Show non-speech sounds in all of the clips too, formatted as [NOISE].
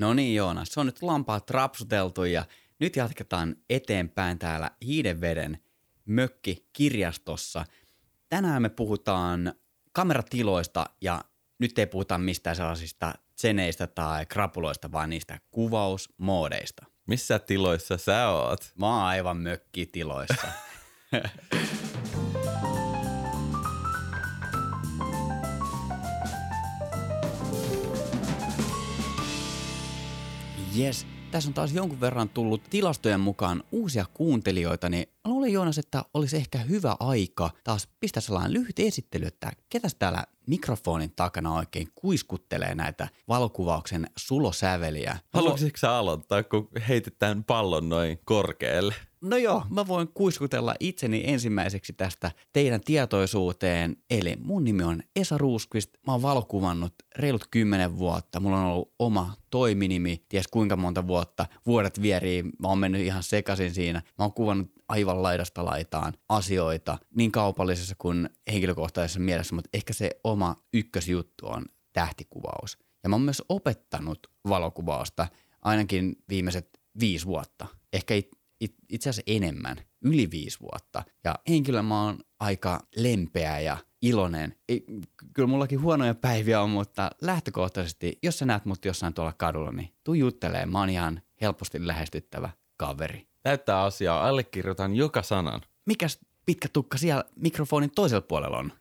No niin Joonas, se on nyt lampaat rapsuteltu ja nyt jatketaan eteenpäin täällä Hiidenveden mökki-kirjastossa. Tänään me puhutaan kameratiloista ja nyt ei puhuta mistään sellaisista tseneistä tai krapuloista, vaan niistä kuvausmoodeista. Missä tiloissa sä oot? Mä oon aivan mökkitiloissa. [LAUGHS] Yes, tässä on taas jonkun verran tullut tilastojen mukaan uusia kuuntelijoita, niin luulen Joonas, että olisi ehkä hyvä aika taas pistää sellainen lyhyt esittely, että ketäs täällä mikrofonin takana oikein kuiskuttelee näitä valokuvauksen sulosäveliä. Haluaisitko sä aloittaa, kun heitetään pallon noin korkealle? No joo, mä voin kuiskutella itseni ensimmäiseksi tästä teidän tietoisuuteen. Eli mun nimi on Esa Ruuskvist. Mä oon valokuvannut reilut kymmenen vuotta. Mulla on ollut oma toiminimi, ties kuinka monta vuotta. Vuodet vierii, mä oon mennyt ihan sekaisin siinä. Mä oon kuvannut aivan laidasta laitaan asioita niin kaupallisessa kuin henkilökohtaisessa mielessä, mutta ehkä se oma ykkösjuttu on tähtikuvaus. Ja mä oon myös opettanut valokuvausta ainakin viimeiset viisi vuotta. Ehkä it, itse asiassa enemmän, yli viisi vuotta. Ja henkilö mä oon aika lempeä ja iloinen. Ei, kyllä mullakin huonoja päiviä on, mutta lähtökohtaisesti, jos sä näet mut jossain tuolla kadulla, niin tuu juttelemaan. Mä oon ihan helposti lähestyttävä kaveri. Täyttää asiaa, allekirjoitan joka sanan. Mikäs pitkä tukka siellä mikrofonin toisella puolella on?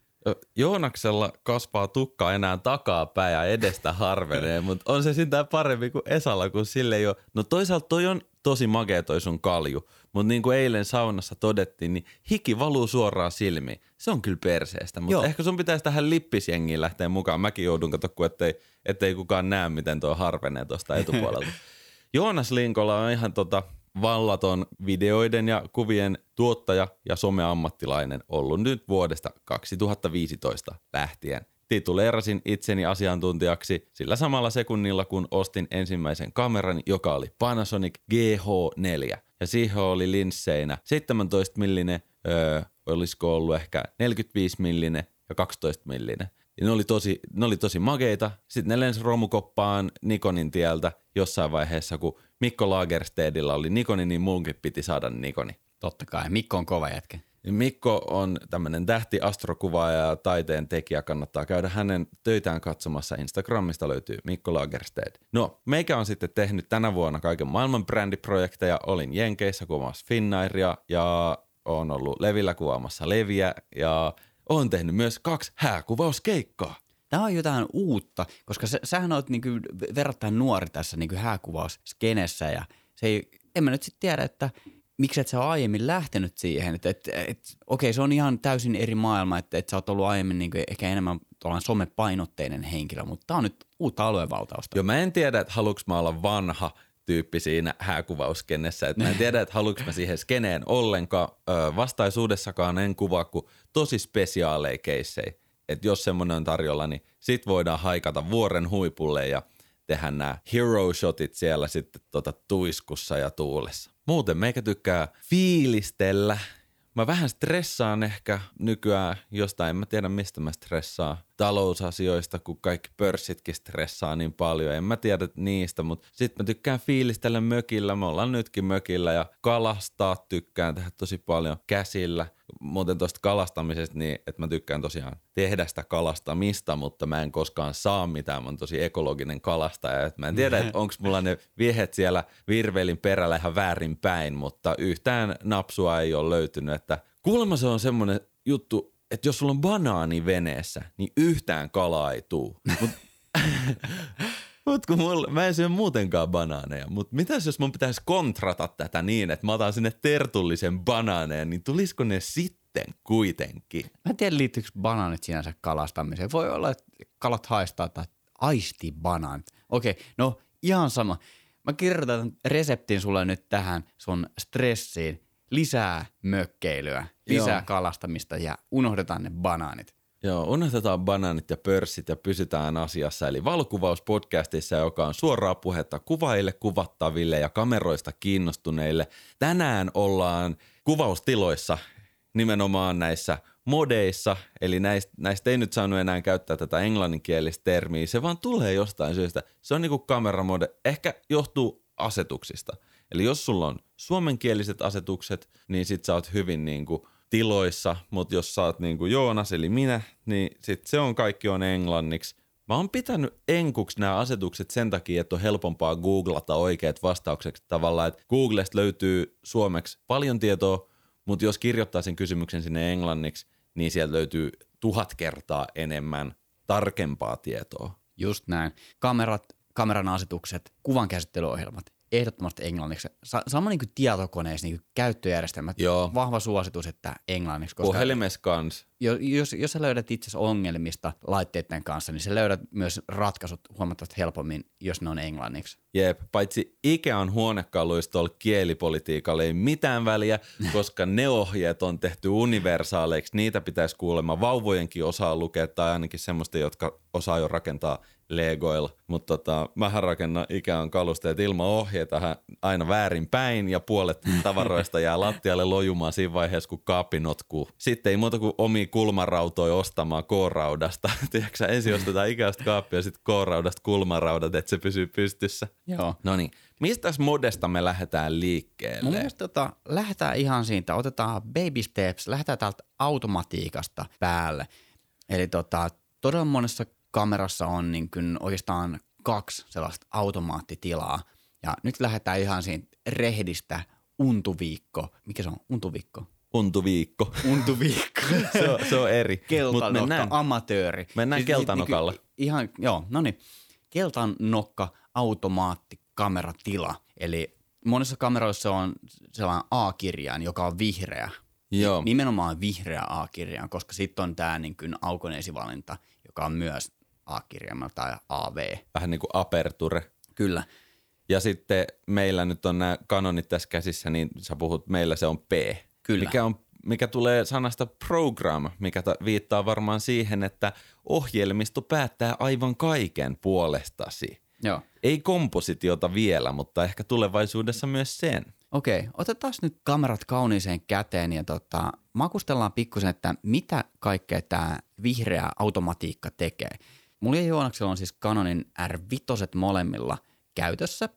Joonaksella kasvaa tukka enää takaa päin ja edestä harvenee, [LAUGHS] mutta on se sitä parempi kuin Esalla, kun sille ole. No toisaalta toi on tosi makea toi sun kalju, mutta niin kuin eilen saunassa todettiin, niin hiki valuu suoraan silmiin. Se on kyllä perseestä, Joo. mutta ehkä sun pitäisi tähän lippisjengiin lähteä mukaan. Mäkin joudun katsoa, kun ettei, ettei kukaan näe, miten tuo harvenee tuosta [LAUGHS] etupuolelta. Joonas Linkola on ihan tota vallaton videoiden ja kuvien tuottaja ja someammattilainen ollut nyt vuodesta 2015 lähtien. Tituleerasin itseni asiantuntijaksi sillä samalla sekunnilla, kun ostin ensimmäisen kameran, joka oli Panasonic GH4. Ja siihen oli linsseinä 17 millinen, öö, olisiko ollut ehkä 45 millinen ja 12 millinen. Ja ne oli tosi, ne oli tosi makeita. Sitten ne lensi romukoppaan Nikonin tieltä jossain vaiheessa, kun Mikko Lagerstedilla oli Nikoni, niin munkin piti saada Nikoni. Totta kai, Mikko on kova jätkä. Mikko on tämmöinen tähti astrokuvaaja ja taiteen tekijä. Kannattaa käydä hänen töitään katsomassa. Instagramista löytyy Mikko Lagersted. No, meikä on sitten tehnyt tänä vuonna kaiken maailman brändiprojekteja. Olin Jenkeissä kuvaamassa Finnairia ja on ollut Levillä kuvaamassa Leviä ja on tehnyt myös kaksi hääkuvauskeikkaa. Tämä on jotain uutta, koska sä, sähän oot niinku verrattain nuori tässä niinku hääkuvausskenessä ja se ei, en mä nyt sitten tiedä, että miksi et sä ole aiemmin lähtenyt siihen, että et, et, okei se on ihan täysin eri maailma, että et sä oot ollut aiemmin niinku ehkä enemmän tuollainen somepainotteinen henkilö, mutta tämä on nyt uutta aluevaltausta. Joo, mä en tiedä, että haluuks mä olla vanha tyyppi siinä hääkuvauskennessä. Et mä en tiedä, että haluuks mä siihen skeneen ollenkaan. Ö, vastaisuudessakaan en kuvaa kuin tosi spesiaaleja keissejä. Että jos semmoinen on tarjolla, niin sit voidaan haikata vuoren huipulle ja tehdä nämä hero shotit siellä sitten tota tuiskussa ja tuulessa. Muuten meikä tykkää fiilistellä. Mä vähän stressaan ehkä nykyään jostain, en mä tiedä mistä mä stressaan. Talousasioista, kun kaikki pörssitkin stressaa niin paljon. En mä tiedä niistä, mutta sit mä tykkään fiilistellä mökillä. Me ollaan nytkin mökillä ja kalastaa tykkään tehdä tosi paljon käsillä. Muuten tuosta kalastamisesta, niin että mä tykkään tosiaan tehdä sitä kalastamista, mutta mä en koskaan saa mitään. Mä oon tosi ekologinen kalastaja. Et mä en tiedä, että onko mulla ne viehet siellä virvelin perällä ihan väärin päin, mutta yhtään napsua ei ole löytynyt. Että kuulemma se on semmoinen juttu, että jos sulla on banaani veneessä, niin yhtään kalaa ei tuu. Mut, [LAUGHS] mut kun mulla, mä en syö muutenkaan banaaneja, mutta mitäs jos mun pitäisi kontrata tätä niin, että mä otan sinne tertullisen banaaneja, niin tulisiko ne sitten kuitenkin? Mä en tiedä, liittyykö banaanit sinänsä kalastamiseen. Voi olla, että kalat haistaa tai aisti banaanit. Okei, no ihan sama. Mä kirjoitan reseptin sulle nyt tähän sun stressiin. Lisää mökkeilyä, lisää Joo. kalastamista ja unohdetaan ne banaanit. Joo, unohdetaan banaanit ja pörssit ja pysytään asiassa. Eli valokuvauspodcastissa, joka on suoraa puhetta kuvaille, kuvattaville ja kameroista kiinnostuneille. Tänään ollaan kuvaustiloissa nimenomaan näissä modeissa, eli näistä, näistä ei nyt saanut enää käyttää tätä englanninkielistä termiä, se vaan tulee jostain syystä. Se on niinku kameramode, ehkä johtuu asetuksista. Eli jos sulla on suomenkieliset asetukset, niin sit sä oot hyvin niinku tiloissa, mutta jos sä oot niinku Joonas eli minä, niin sit se on kaikki on englanniksi. Mä oon pitänyt enkuksi nämä asetukset sen takia, että on helpompaa googlata oikeat vastaukset tavallaan, että Googlesta löytyy suomeksi paljon tietoa, mutta jos kirjoittaa sen kysymyksen sinne englanniksi, niin sieltä löytyy tuhat kertaa enemmän tarkempaa tietoa. Just näin. Kamerat, kameran asetukset, kuvankäsittelyohjelmat, ehdottomasti englanniksi. Sa- sama niin kuin tietokoneissa, niin kuin käyttöjärjestelmät. Joo. Vahva suositus, että englanniksi. Koska Puhelimessa kans. jo- jos, jos sä löydät itse ongelmista laitteiden kanssa, niin sä löydät myös ratkaisut huomattavasti helpommin, jos ne on englanniksi. Jep, paitsi Ikean huonekaluista tuolla kielipolitiikalla ei mitään väliä, [LAUGHS] koska ne ohjeet on tehty universaaleiksi. Niitä pitäisi kuulemma vauvojenkin osaa lukea tai ainakin semmoista, jotka osaa jo rakentaa Legoilla. Mutta tota, mähän rakennan Ikean kalusteet ilman ohjeita aina väärin päin ja puolet tavaroista jää lattialle lojumaan siinä vaiheessa, kun kaappi notkuu. Sitten ei muuta kuin omia kulmarautoja ostamaan K-raudasta. [LAUGHS] Tiedätkö ensin ostetaan Ikeasta kaappia ja sitten K-raudasta kulmaraudat, että se pysyy pystyssä. Joo. No niin, mistä modesta me lähdetään Mun liikkeelle? mielestä tota, lähdetään ihan siitä, otetaan baby steps, lähdetään täältä automatiikasta päälle. Eli tota, todella monessa kamerassa on niin kuin oikeastaan kaksi sellaista automaattitilaa. Ja nyt lähdetään ihan siitä rehdistä untuviikko. Mikä se on? Untuviikko? Untuviikko. Untuviikko. [LAUGHS] se, on, se on eri. Keltanokka, mennään, amatööri. mennään Siis keltanokalla. niinku Ihan, joo, no niin. Keltanokka automaatikameratila. Eli monissa kameroissa on sellainen A-kirjain, joka on vihreä. Joo. Nimenomaan vihreä A-kirjain, koska sitten on tämä niin kuin aukoneesivalinta, joka on myös A-kirjaimella tai AV. Vähän niin kuin aperture. Kyllä. Ja sitten meillä nyt on nämä kanonit tässä käsissä, niin sä puhut, meillä se on P. Kyllä. Mikä, on, mikä tulee sanasta program, mikä ta- viittaa varmaan siihen, että ohjelmisto päättää aivan kaiken puolestasi. Joo. Ei kompositiota vielä, mutta ehkä tulevaisuudessa myös sen. Okei, otetaan nyt kamerat kauniiseen käteen ja tota, makustellaan pikkusen, että mitä kaikkea tämä vihreä automatiikka tekee. Mulla ja Joonaksella on siis Canonin R5 molemmilla käytössä.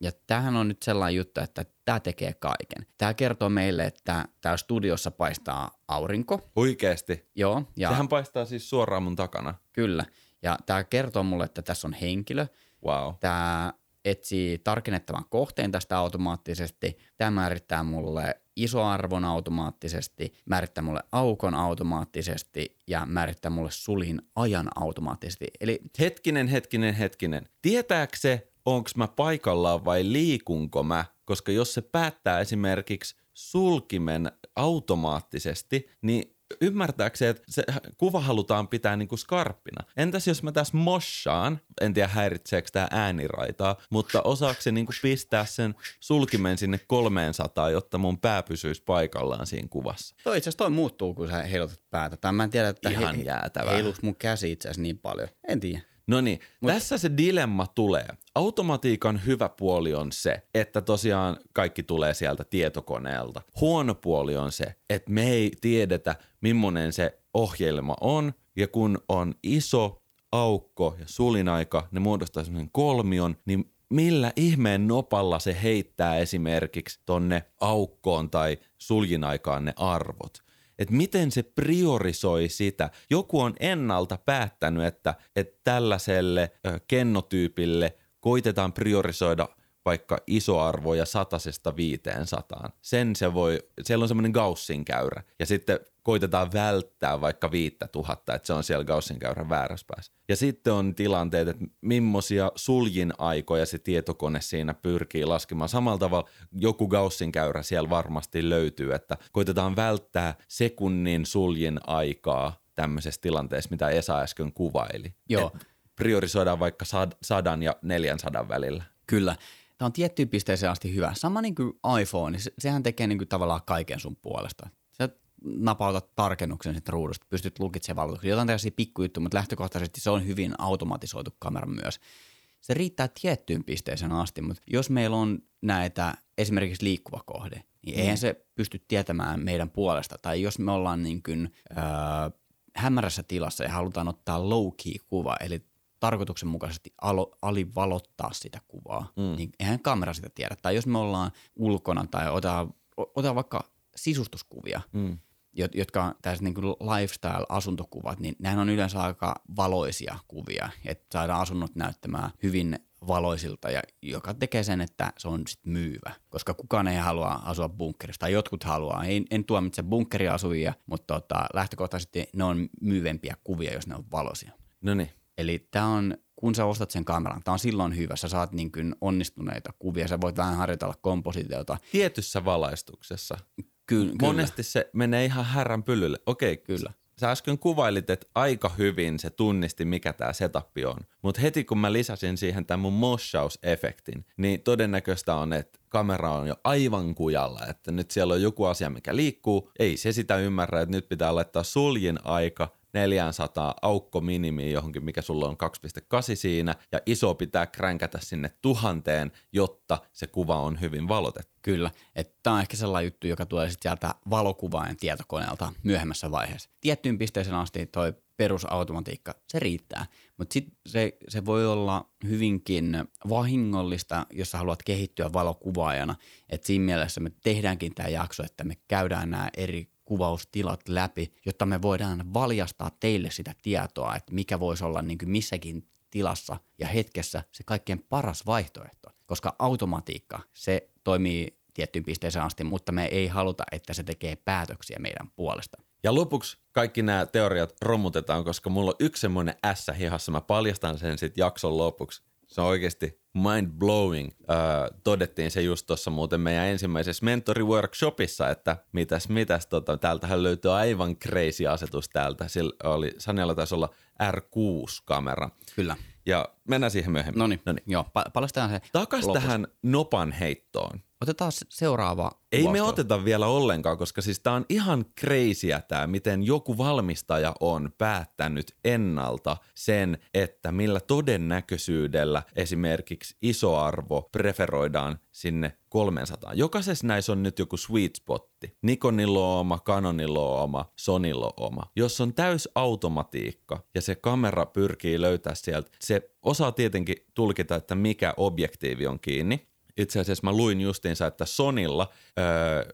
Ja tämähän on nyt sellainen juttu, että tämä tekee kaiken. Tämä kertoo meille, että täällä studiossa paistaa aurinko. Oikeesti. Joo, ja Sehän paistaa siis suoraan mun takana. kyllä. Ja tämä kertoo mulle, että tässä on henkilö. Wow. Tämä etsii tarkennettavan kohteen tästä automaattisesti. Tämä määrittää mulle isoarvon automaattisesti, määrittää mulle aukon automaattisesti ja määrittää mulle sulin ajan automaattisesti. Eli Hetkinen, hetkinen, hetkinen. Tietääkö se, onko mä paikallaan vai liikunko mä? Koska jos se päättää esimerkiksi sulkimen automaattisesti, niin ymmärtääkö se, että se kuva halutaan pitää niinku skarppina? Entäs jos mä tässä moshaan, en tiedä häiritseekö tämä ääniraitaa, mutta osaako se niinku pistää sen sulkimen sinne 300, jotta mun pää pysyisi paikallaan siinä kuvassa? toi itse asiassa toi muuttuu, kun sä heilutat päätä. Tai mä en tiedä, että Ihan jäätävää. heiluks mun käsi itse asiassa niin paljon. En tiedä. No niin, tässä se dilemma tulee. Automatiikan hyvä puoli on se, että tosiaan kaikki tulee sieltä tietokoneelta. Huono puoli on se, että me ei tiedetä, millainen se ohjelma on, ja kun on iso aukko ja sulinaika, ne muodostaa semmoisen kolmion, niin millä ihmeen nopalla se heittää esimerkiksi tonne aukkoon tai suljinaikaan ne arvot että miten se priorisoi sitä. Joku on ennalta päättänyt, että, että tällaiselle kennotyypille koitetaan priorisoida vaikka isoarvoja satasesta viiteen sataan. Sen se voi, siellä on semmoinen Gaussin käyrä ja sitten koitetaan välttää vaikka viittä tuhatta, että se on siellä Gaussin käyrän väärässä päässä. Ja sitten on tilanteet, että millaisia suljin aikoja se tietokone siinä pyrkii laskemaan. Samalla tavalla joku Gaussin käyrä siellä varmasti löytyy, että koitetaan välttää sekunnin suljin aikaa tämmöisessä tilanteessa, mitä Esa äsken kuvaili. Joo. Et priorisoidaan vaikka sad- sadan ja neljän sadan välillä. Kyllä. Tämä on tiettyyn pisteeseen asti hyvä. Sama niin kuin iPhone, se, sehän tekee niin kuin tavallaan kaiken sun puolesta. Sä napautat tarkennuksen sitten ruudusta, pystyt lukitsemaan valotuksia. Jotain tällaisia pikkujuttuja, mutta lähtökohtaisesti se on hyvin automatisoitu kamera myös. Se riittää tiettyyn pisteeseen asti, mutta jos meillä on näitä esimerkiksi liikkuva kohde, niin eihän se pysty tietämään meidän puolesta. Tai jos me ollaan niin kuin, öö, hämärässä tilassa ja halutaan ottaa low-key-kuva, eli tarkoituksenmukaisesti alo, alivalottaa sitä kuvaa, mm. niin eihän kamera sitä tiedä. Tai jos me ollaan ulkona tai otetaan, otetaan vaikka sisustuskuvia, mm jotka on tässä niin lifestyle-asuntokuvat, niin nehän on yleensä aika valoisia kuvia, että saadaan asunnot näyttämään hyvin valoisilta, ja joka tekee sen, että se on sitten myyvä, koska kukaan ei halua asua bunkkerissa, tai jotkut haluaa. En, en tuomitse bunkkeriasujia, mutta tota, lähtökohtaisesti ne on myyvempiä kuvia, jos ne on valoisia. No niin. Eli tämä on, kun sä ostat sen kameran, tämä on silloin hyvä. Sä saat niin kuin onnistuneita kuvia, sä voit vähän harjoitella kompositiota. Tietyssä valaistuksessa. Ky- Monesti kyllä. se menee ihan härän pyllylle. Okei, kyllä. Sä äsken kuvailit, että aika hyvin se tunnisti, mikä tämä setup on. Mutta heti kun mä lisäsin siihen tämän mun moshaus-efektin, niin todennäköistä on, että kamera on jo aivan kujalla, että nyt siellä on joku asia, mikä liikkuu. Ei se sitä ymmärrä, että nyt pitää laittaa suljin aika 400 aukko minimi johonkin, mikä sulla on 2,8 siinä, ja iso pitää kränkätä sinne tuhanteen, jotta se kuva on hyvin valotettu. Kyllä, että tämä on ehkä sellainen juttu, joka tulee sitten sieltä valokuvaajan tietokoneelta myöhemmässä vaiheessa. Tiettyyn pisteeseen asti toi perusautomatiikka, se riittää, mutta sitten se, se voi olla hyvinkin vahingollista, jos sä haluat kehittyä valokuvaajana, että siinä mielessä me tehdäänkin tämä jakso, että me käydään nämä eri kuvaustilat läpi, jotta me voidaan valjastaa teille sitä tietoa, että mikä voisi olla niin kuin missäkin tilassa ja hetkessä se kaikkein paras vaihtoehto. Koska automatiikka, se toimii tiettyyn pisteeseen asti, mutta me ei haluta, että se tekee päätöksiä meidän puolesta. Ja lopuksi kaikki nämä teoriat romutetaan, koska mulla on yksi semmoinen ässä hihassa. Mä paljastan sen sitten jakson lopuksi. Se on oikeasti mind blowing. Öö, todettiin se just tuossa muuten meidän ensimmäisessä mentoriworkshopissa, että mitäs mitäs, tota, täältähän löytyy aivan crazy asetus täältä. Sillä oli, Sanella taisi olla R6-kamera. Kyllä. Ja mennään siihen myöhemmin. No niin, joo, pa- palastetaan se Takas lopussa. tähän nopan heittoon. Otetaan seuraava Ei me oteta vielä ollenkaan, koska siis tämä on ihan kreisiä tämä, miten joku valmistaja on päättänyt ennalta sen, että millä todennäköisyydellä esimerkiksi iso arvo preferoidaan sinne 300. Jokaisessa näissä on nyt joku sweet spotti. Nikonilla on oma, Canonilla on oma, Sonylla on oma. Jos on täys automatiikka ja se kamera pyrkii löytää sieltä, se osaa tietenkin tulkita, että mikä objektiivi on kiinni itse asiassa mä luin justiinsa, että Sonilla öö,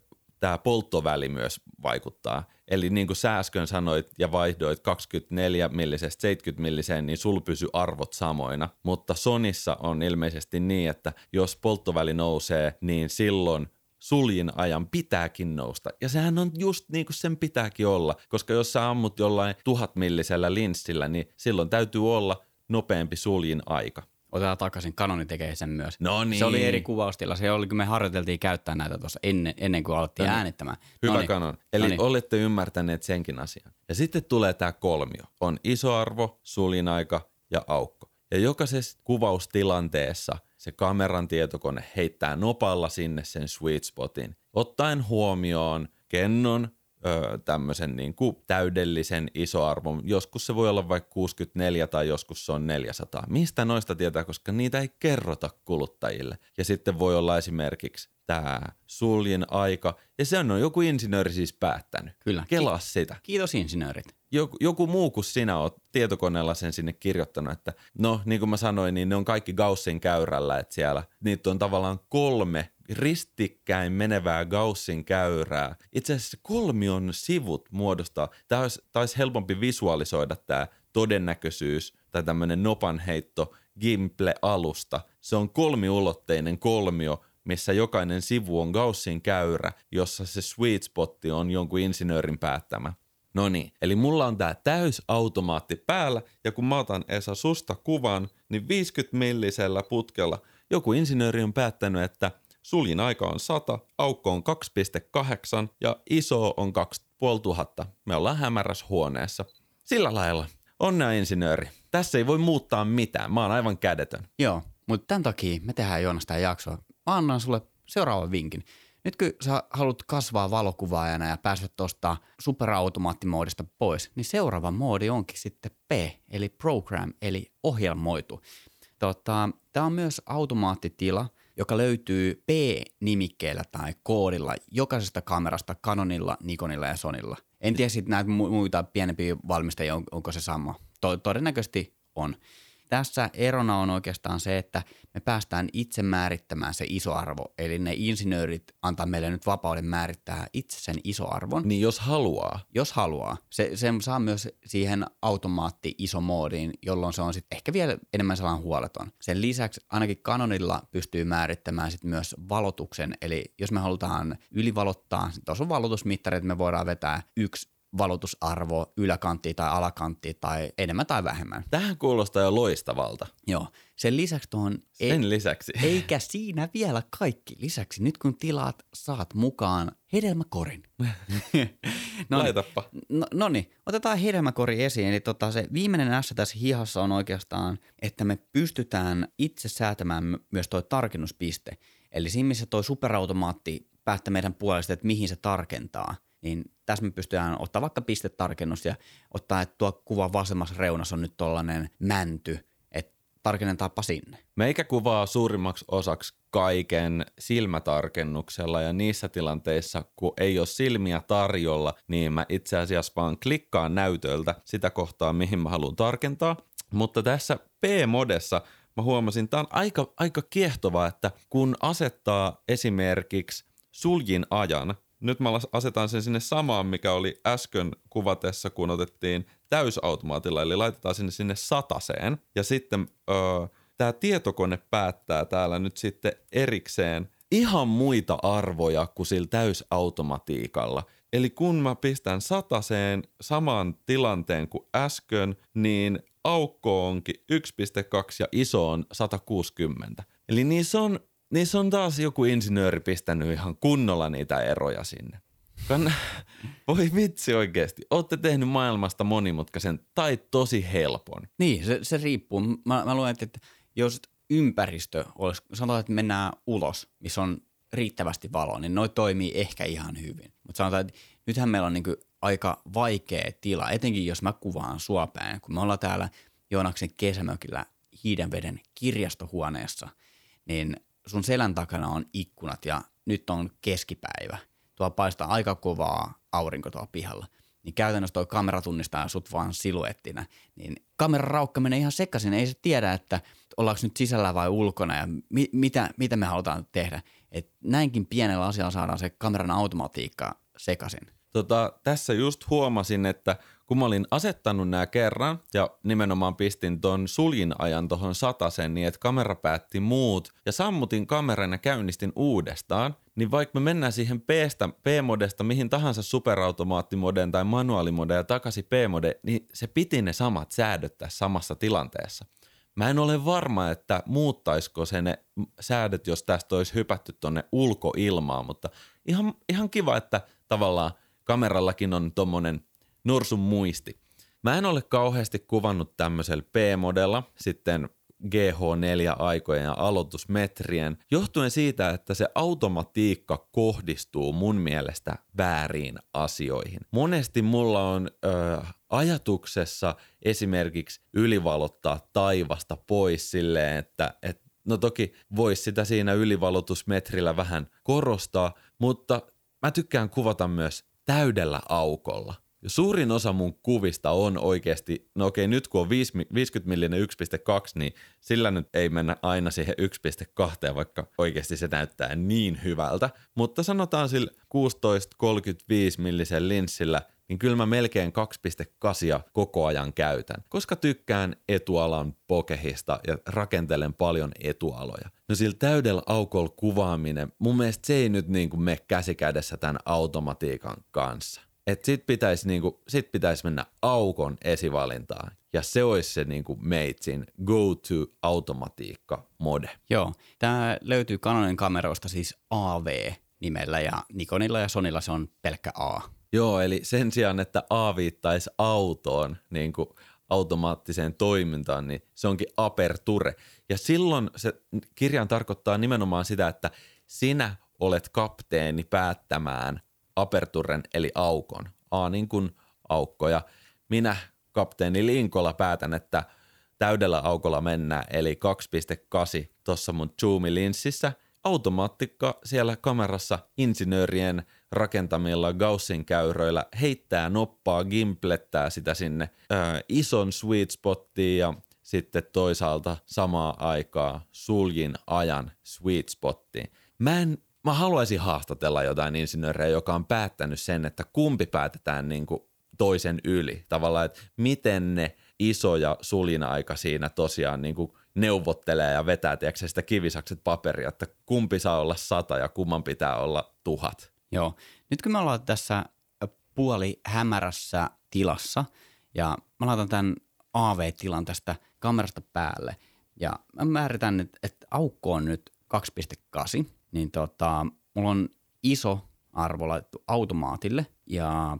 tämä polttoväli myös vaikuttaa. Eli niin kuin sä äsken sanoit ja vaihdoit 24 millisestä 70 milliseen, niin sul pysy arvot samoina. Mutta Sonissa on ilmeisesti niin, että jos polttoväli nousee, niin silloin suljin ajan pitääkin nousta. Ja sehän on just niin kuin sen pitääkin olla, koska jos sä ammut jollain tuhat millisellä linssillä, niin silloin täytyy olla nopeampi suljin aika. Otetaan takaisin, Canoni tekee sen myös. No niin. Se oli eri kuvaustila. Se oli, kun me harjoiteltiin käyttää näitä tuossa ennen, ennen kuin alettiin no niin. äänittämään. Hyvä Noniin. Canon. Eli Noniin. olette ymmärtäneet senkin asian. Ja sitten tulee tämä kolmio. On iso arvo, sulinaika ja aukko. Ja jokaisessa kuvaustilanteessa se kameran tietokone heittää nopalla sinne sen sweet spotin, ottaen huomioon kennon öö, tämmöisen niin kuin täydellisen isoarvon. Joskus se voi olla vaikka 64 tai joskus se on 400. Mistä noista tietää, koska niitä ei kerrota kuluttajille. Ja sitten voi olla esimerkiksi tämä suljin aika, ja se on joku insinööri siis päättänyt. Kyllä. Kelaa sitä. Kiitos insinöörit. Joku, joku muu kuin sinä oot tietokoneella sen sinne kirjoittanut, että no niin kuin mä sanoin, niin ne on kaikki Gaussin käyrällä, että siellä niitä on tavallaan kolme ristikkäin menevää Gaussin käyrää. Itse asiassa kolmion sivut muodostaa, tämä olisi, tämä olisi helpompi visualisoida tämä todennäköisyys tai tämmöinen nopanheitto Gimple-alusta. Se on kolmiulotteinen kolmio, missä jokainen sivu on Gaussin käyrä, jossa se sweet spotti on jonkun insinöörin päättämä. No niin, eli mulla on tää täys automaatti päällä, ja kun mä otan Esa susta kuvan, niin 50 millisellä putkella joku insinööri on päättänyt, että – Suljin aika on 100, aukko on 2,8 ja iso on 2500. Me ollaan hämärässä huoneessa. Sillä lailla. Onnea insinööri. Tässä ei voi muuttaa mitään. Mä oon aivan kädetön. Joo, mutta tämän takia me tehdään Joonas tämä jaksoa. Mä annan sulle seuraavan vinkin. Nyt kun sä haluat kasvaa valokuvaajana ja päästä tuosta superautomaattimoodista pois, niin seuraava moodi onkin sitten P, eli program, eli ohjelmoitu. Tota, Tämä on myös automaattitila – joka löytyy P-nimikkeellä tai koodilla jokaisesta kamerasta Canonilla, Nikonilla ja Sonilla. En tiedä sitten näitä muita pienempiä valmistajia, on, onko se sama. To- todennäköisesti on. Tässä erona on oikeastaan se, että me päästään itse määrittämään se iso arvo. Eli ne insinöörit antaa meille nyt vapauden määrittää itse sen isoarvon. Niin jos haluaa. Jos haluaa. Se, se saa myös siihen automaatti-isomoodiin, jolloin se on sitten ehkä vielä enemmän sellainen huoleton. Sen lisäksi ainakin Canonilla pystyy määrittämään sitten myös valotuksen. Eli jos me halutaan ylivalottaa, tuossa on valotusmittari, että me voidaan vetää yksi valotusarvo yläkanttiin tai alakanttiin tai enemmän tai vähemmän. Tähän kuulostaa jo loistavalta. Joo. Sen lisäksi tuohon... Sen ei, lisäksi. [LAUGHS] Eikä siinä vielä kaikki. Lisäksi nyt kun tilaat, saat mukaan hedelmäkorin. [LAUGHS] no, Laitappa. No, no niin, otetaan hedelmäkori esiin. Eli tota, se viimeinen S tässä hihassa on oikeastaan, että me pystytään itse säätämään myös tuo tarkennuspiste. Eli siinä missä tuo superautomaatti päättää meidän puolesta, että mihin se tarkentaa – niin tässä me pystytään ottaa vaikka pistetarkennus ja ottaa, että tuo kuva vasemmassa reunassa on nyt tuollainen mänty, että tarkennetaanpa sinne. Meikä kuvaa suurimmaksi osaksi kaiken silmätarkennuksella ja niissä tilanteissa, kun ei ole silmiä tarjolla, niin mä itse asiassa vaan klikkaan näytöltä sitä kohtaa, mihin mä haluan tarkentaa. Mutta tässä P-modessa mä huomasin, tämä on aika, aika kiehtovaa, että kun asettaa esimerkiksi suljin ajan, nyt mä asetan sen sinne samaan, mikä oli äsken kuvatessa, kun otettiin täysautomaatilla, eli laitetaan sinne sinne sataseen. Ja sitten öö, tämä tietokone päättää täällä nyt sitten erikseen ihan muita arvoja kuin sillä täysautomatiikalla. Eli kun mä pistän sataseen saman tilanteen kuin äsken, niin aukko onkin 1,2 ja iso on 160. Eli niissä on niissä on taas joku insinööri pistänyt ihan kunnolla niitä eroja sinne. Kann... [LAUGHS] Voi vitsi oikeasti. Olette tehnyt maailmasta monimutkaisen tai tosi helpon. Niin, se, se riippuu. Mä, mä luen, että jos ympäristö olisi, sanotaan, että mennään ulos, missä on riittävästi valoa, niin noi toimii ehkä ihan hyvin. Mutta sanotaan, että nythän meillä on niinku aika vaikea tila, etenkin jos mä kuvaan suopäin, kun me ollaan täällä Joonaksen kesämökillä Hiidenveden kirjastohuoneessa, niin sun selän takana on ikkunat ja nyt on keskipäivä. Tuo paistaa aika kovaa aurinko tuolla pihalla. Niin käytännössä tuo kamera tunnistaa sut vaan siluettina. Niin kameran raukka menee ihan sekaisin. Ei se tiedä, että ollaanko nyt sisällä vai ulkona ja mi- mitä, mitä me halutaan tehdä. Et näinkin pienellä asialla saadaan se kameran automatiikka sekaisin. Tota, tässä just huomasin, että kun mä olin asettanut nämä kerran ja nimenomaan pistin ton suljin ajan tuohon sataseen niin, että kamera päätti muut ja sammutin kameran ja käynnistin uudestaan, niin vaikka me mennään siihen P-stä, P-modesta mihin tahansa superautomaattimoden tai manuaalimode ja takaisin P-mode, niin se piti ne samat säädöt tässä samassa tilanteessa. Mä en ole varma, että muuttaisiko se ne säädöt, jos tästä olisi hypätty tonne ulkoilmaan, mutta ihan, ihan kiva, että tavallaan kamerallakin on tommonen Norsun muisti. Mä en ole kauheasti kuvannut tämmöisellä P-modella sitten GH4-aikojen ja aloitusmetrien, johtuen siitä, että se automatiikka kohdistuu mun mielestä väärin asioihin. Monesti mulla on ö, ajatuksessa esimerkiksi ylivalottaa taivasta pois silleen, että et, no toki voisi sitä siinä ylivalotusmetrillä vähän korostaa, mutta mä tykkään kuvata myös täydellä aukolla – Suurin osa mun kuvista on oikeasti, no okei nyt kun on 50 millinen 1.2, niin sillä nyt ei mennä aina siihen 1.2, vaikka oikeasti se näyttää niin hyvältä. Mutta sanotaan sillä 16-35 millisen linssillä, niin kyllä mä melkein 2.8 koko ajan käytän, koska tykkään etualan pokehista ja rakentelen paljon etualoja. No sillä täydellä aukolla kuvaaminen, mun mielestä se ei nyt niin kuin mene käsikädessä tämän automatiikan kanssa. Että sit pitäisi niinku, sit pitäis mennä aukon esivalintaan. Ja se olisi se niinku meitsin go-to automatiikka mode. Joo, tämä löytyy Canonin kameroista siis AV-nimellä ja Nikonilla ja Sonilla se on pelkkä A. Joo, eli sen sijaan, että A viittaisi autoon, niin kuin automaattiseen toimintaan, niin se onkin aperture. Ja silloin se kirjan tarkoittaa nimenomaan sitä, että sinä olet kapteeni päättämään – aperturen eli aukon. A niin kuin aukko ja minä kapteeni Linkola päätän, että täydellä aukolla mennään eli 2.8 tuossa mun zoom-linssissä automaattikka siellä kamerassa insinöörien rakentamilla Gaussin käyröillä heittää noppaa, gimplettää sitä sinne ää, ison sweet spottiin ja sitten toisaalta samaa aikaa suljin ajan sweet spottiin. Mä, en, mä haluaisin haastatella jotain insinöörejä, joka on päättänyt sen, että kumpi päätetään niin kuin toisen yli. Tavallaan, että miten ne iso ja suljin aika siinä tosiaan niin kuin neuvottelee ja vetää tiedätkö, sitä kivisakset paperia, että kumpi saa olla sata ja kumman pitää olla tuhat. Joo. Nyt kun me ollaan tässä puoli hämärässä tilassa ja mä laitan tämän AV-tilan tästä kamerasta päälle ja mä määritän, että, että aukko on nyt 2.8, niin tota, mulla on iso arvo laitettu automaatille ja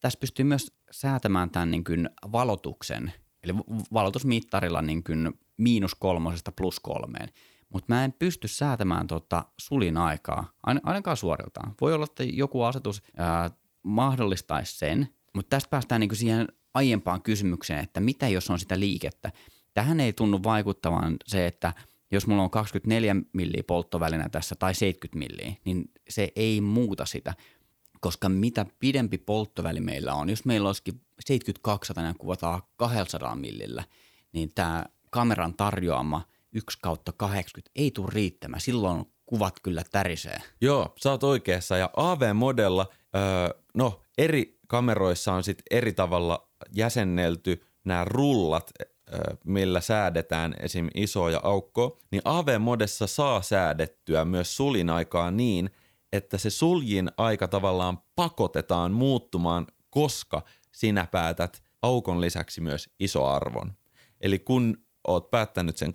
tässä pystyy myös säätämään tämän niin kuin valotuksen, eli valotusmittarilla niin kuin miinus kolmosesta plus kolmeen. Mutta mä en pysty säätämään tota sulin aikaa, ainakaan suoriltaan. Voi olla, että joku asetus ää, mahdollistaisi sen, mutta tästä päästään niinku siihen aiempaan kysymykseen, että mitä jos on sitä liikettä. Tähän ei tunnu vaikuttavan se, että jos mulla on 24 milliä polttovälinä tässä tai 70 milliä, niin se ei muuta sitä, koska mitä pidempi polttoväli meillä on, jos meillä olisikin 72 ja kuvataan 200 millillä, niin tämä kameran tarjoama 1 kautta 80 ei tule riittämään. Silloin kuvat kyllä tärisee. Joo, sä oot oikeassa. Ja AV-modella, öö, no eri kameroissa on sitten eri tavalla jäsennelty nämä rullat, millä säädetään esim. isoja aukko, niin AV-modessa saa säädettyä myös sulin aikaa niin, että se suljin aika tavallaan pakotetaan muuttumaan, koska sinä päätät aukon lisäksi myös isoarvon. Eli kun oot päättänyt sen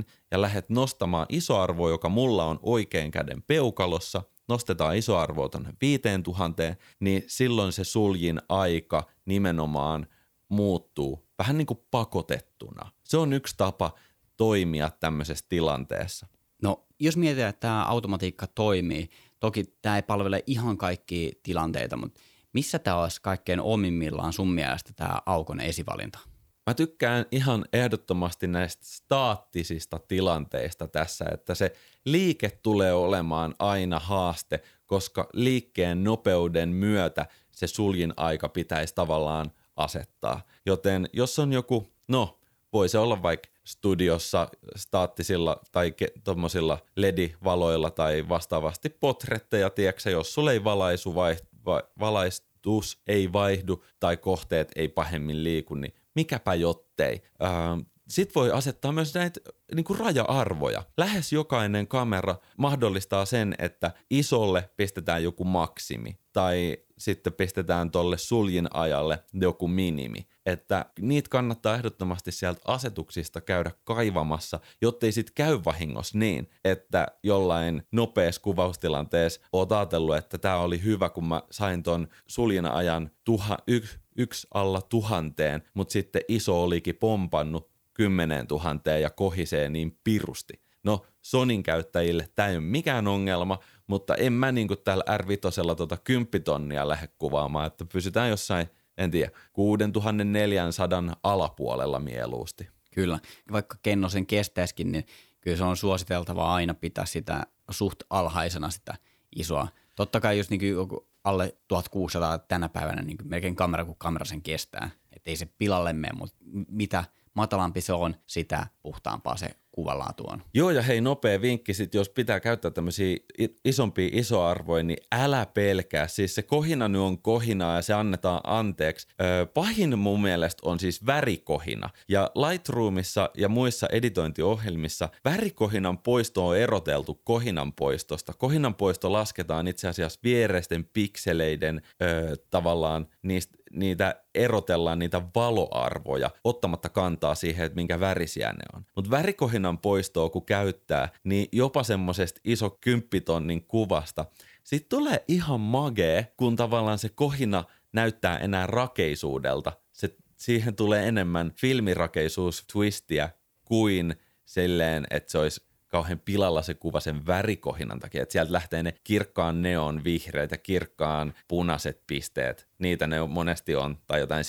2.8 ja lähdet nostamaan isoarvoa, joka mulla on oikein käden peukalossa, nostetaan isoarvoa tuonne 5000, niin silloin se suljin aika nimenomaan muuttuu vähän niin kuin pakotettuna. Se on yksi tapa toimia tämmöisessä tilanteessa. No, jos mietitään, että tämä automatiikka toimii, toki tämä ei palvele ihan kaikki tilanteita, mutta missä tämä olisi kaikkein omimmillaan sun mielestä tämä aukon esivalinta? Mä tykkään ihan ehdottomasti näistä staattisista tilanteista tässä, että se liike tulee olemaan aina haaste, koska liikkeen nopeuden myötä se suljin aika pitäisi tavallaan asettaa. Joten jos on joku, no voi se olla vaikka studiossa staattisilla tai tuommoisilla LED-valoilla tai vastaavasti potretteja, tiedätkö, jos sulla ei valaisu vai, vai, valaistus ei vaihdu tai kohteet ei pahemmin liiku, niin mikäpä jottei. Ähm, Sitten voi asettaa myös näitä niin kuin raja-arvoja. Lähes jokainen kamera mahdollistaa sen, että isolle pistetään joku maksimi tai sitten pistetään tuolle suljin ajalle joku minimi. Että niitä kannattaa ehdottomasti sieltä asetuksista käydä kaivamassa, jottei sitten käy vahingossa niin, että jollain nopeassa kuvaustilanteessa oot ajatellut, että tämä oli hyvä, kun mä sain ton suljin ajan tuha, yksi yksi alla tuhanteen, mutta sitten iso olikin pompannut kymmeneen tuhanteen ja kohisee niin pirusti. No Sonin käyttäjille tämä ei ole mikään ongelma, mutta en mä niin täällä R5 tota 10 tonnia lähde kuvaamaan, että pysytään jossain, en tiedä, 6400 alapuolella mieluusti. Kyllä, vaikka kenno sen kestäisikin, niin kyllä se on suositeltavaa aina pitää sitä suht alhaisena sitä isoa. Totta kai jos niin joku alle 1600 tänä päivänä niin melkein kamera kuin kamera sen kestää. Että ei se pilalle mene, mutta mitä matalampi se on, sitä puhtaampaa se kuvanlaatu on. Joo, ja hei, nopea vinkki sit, jos pitää käyttää tämmöisiä isompia isoarvoja, niin älä pelkää. Siis se kohina nyt on kohina ja se annetaan anteeksi. Öö, pahin mun mielestä on siis värikohina. Ja Lightroomissa ja muissa editointiohjelmissa värikohinan poisto on eroteltu kohinan poistosta. Kohinan poisto lasketaan itse asiassa viereisten pikseleiden öö, tavallaan niistä niitä erotellaan niitä valoarvoja ottamatta kantaa siihen, että minkä värisiä ne on. Mutta värikohinan poistoa kun käyttää, niin jopa semmoisesta iso kymppitonnin kuvasta, sitten tulee ihan magee, kun tavallaan se kohina näyttää enää rakeisuudelta. Se, siihen tulee enemmän filmirakeisuus twistiä kuin silleen, että se olisi kauhean pilalla se kuva sen värikohinan takia, että sieltä lähtee ne kirkkaan neon vihreät ja kirkkaan punaiset pisteet, niitä ne monesti on, tai jotain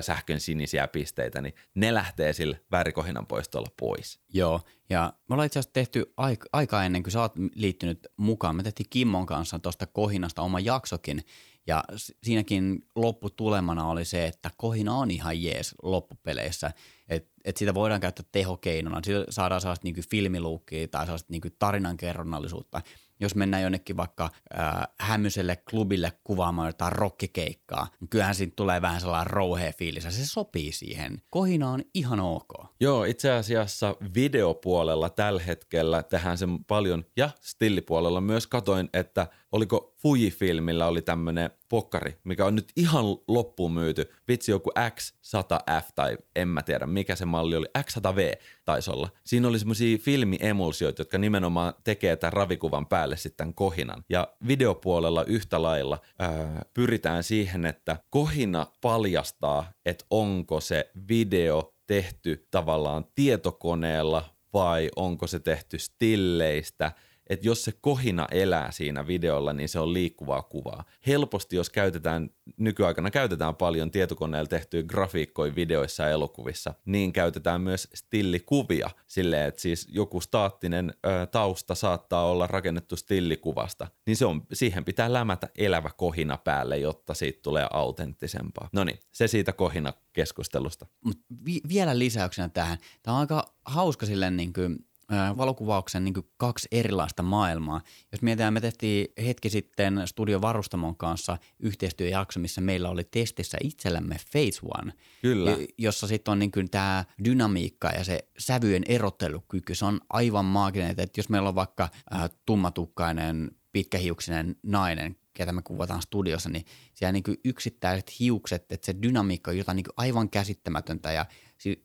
sähkön sinisiä pisteitä, niin ne lähtee sillä värikohinan poistolla pois. Joo, ja me ollaan itse asiassa tehty aik- aikaa ennen kuin sä oot liittynyt mukaan. Me tehtiin Kimmon kanssa tuosta kohinasta oma jaksokin, ja siinäkin lopputulemana oli se, että kohina on ihan jees loppupeleissä, että et sitä voidaan käyttää tehokeinona, siitä saadaan sellaista niinku filmiluukkia tai sellaista niinku tarinankerronnallisuutta – jos mennään jonnekin vaikka äh, hämyselle klubille kuvaamaan jotain rockikeikkaa, niin kyllähän siitä tulee vähän sellainen rouhea fiilis se sopii siihen. Kohina on ihan ok. Joo, itse asiassa videopuolella tällä hetkellä tehdään sen paljon ja stillipuolella myös katoin, että oliko Fujifilmillä oli tämmönen pokkari, mikä on nyt ihan loppuun myyty. Vitsi joku X100F tai en mä tiedä mikä se malli oli, X100V taisi olla. Siinä oli semmoisia filmiemulsioita, jotka nimenomaan tekee tämän ravikuvan päälle sitten kohinan. Ja videopuolella yhtä lailla ää, pyritään siihen, että kohina paljastaa, että onko se video tehty tavallaan tietokoneella vai onko se tehty stilleistä – että jos se kohina elää siinä videolla, niin se on liikkuvaa kuvaa. Helposti, jos käytetään, nykyaikana käytetään paljon tietokoneella tehtyjä grafiikkoja videoissa ja elokuvissa, niin käytetään myös stillikuvia silleen, että siis joku staattinen ö, tausta saattaa olla rakennettu stillikuvasta, niin se on, siihen pitää lämätä elävä kohina päälle, jotta siitä tulee autenttisempaa. No niin, se siitä kohina keskustelusta. Mut vi- vielä lisäyksenä tähän. Tämä on aika hauska silleen niin kuin valokuvauksen niin kaksi erilaista maailmaa. Jos mietitään, me tehtiin hetki sitten Studio Varustamon kanssa yhteistyöjakso, missä meillä oli testissä itsellämme Phase One. Kyllä. Jossa sitten on niin tämä dynamiikka ja se sävyjen erottelukyky, se on aivan maaginen. Että jos meillä on vaikka äh, tummatukkainen, pitkähiuksinen nainen, ketä me kuvataan studiossa, niin siellä niin yksittäiset hiukset, että se dynamiikka on jotain niin aivan käsittämätöntä ja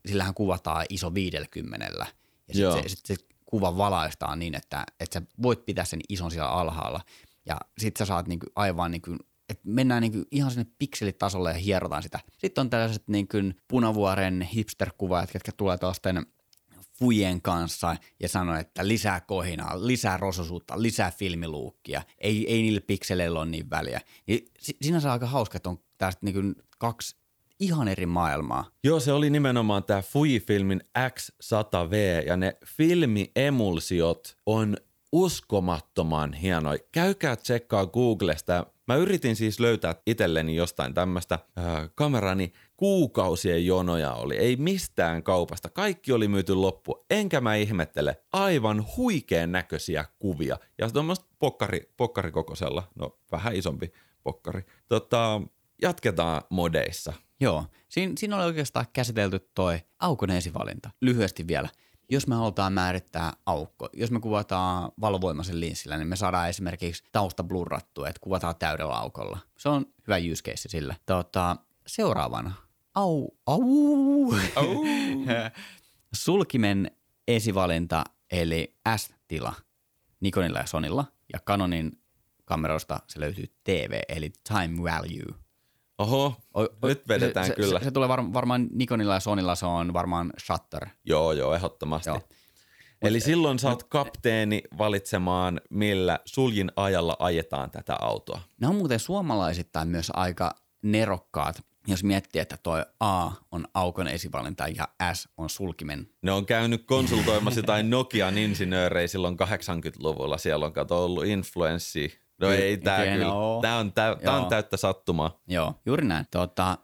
sillähän kuvataan iso viidelkymmenellä – ja sitten se, sit se kuva valaistaan niin, että, että sä voit pitää sen ison siellä alhaalla. Ja sitten sä saat niinku aivan niinku, että mennään niinku ihan sinne pikselitasolle ja hierotaan sitä. Sitten on tällaiset niinku punavuoren hipster-kuvaajat, jotka tulee tuosten fujen kanssa ja sanoo, että lisää kohinaa, lisää rososuutta, lisää filmiluukkia. Ei, ei niille pikseleillä ole niin väliä. Niin siinä on aika hauska, että on tästä niinku kaksi ihan eri maailmaa. Joo, se oli nimenomaan tämä Fujifilmin X100V ja ne filmiemulsiot on uskomattoman hienoja. Käykää tsekkaa Googlesta. Mä yritin siis löytää itselleni jostain tämmöistä äh, kamerani. Kuukausien jonoja oli, ei mistään kaupasta. Kaikki oli myyty loppu. Enkä mä ihmettele, aivan huikean näköisiä kuvia. Ja tuommoista pokkari, pokkarikokoisella, no vähän isompi pokkari. Tota, jatketaan modeissa. Joo, Siin, siinä oli oikeastaan käsitelty toi aukon esivalinta. Lyhyesti vielä. Jos me halutaan määrittää aukko, jos me kuvataan valovoimaisen linssillä, niin me saadaan esimerkiksi tausta blurrattua, että kuvataan täydellä aukolla. Se on hyvä use case sille. Tota, seuraavana. Au, au. au. [LAUGHS] Sulkimen esivalinta, eli S-tila Nikonilla ja Sonilla, ja Canonin kameroista se löytyy TV, eli time value. Oho, o, o, nyt vedetään se, kyllä. Se, se tulee var, varmaan Nikonilla ja Sonilla se on varmaan shutter. Joo, joo, ehdottomasti. Joo. Eli Mut, silloin sä oot kapteeni valitsemaan, millä suljin ajalla ajetaan tätä autoa. Ne on muuten suomalaisittain myös aika nerokkaat, jos miettii, että toi A on aukon esivalinta ja S on sulkimen. Ne on käynyt konsultoimassa jotain Nokian insinöörejä silloin 80-luvulla. Siellä on kato ollut influenssi No ei tää kyllä. Tää on, tää, tää on täyttä sattumaa. Joo, juuri näin. Tota,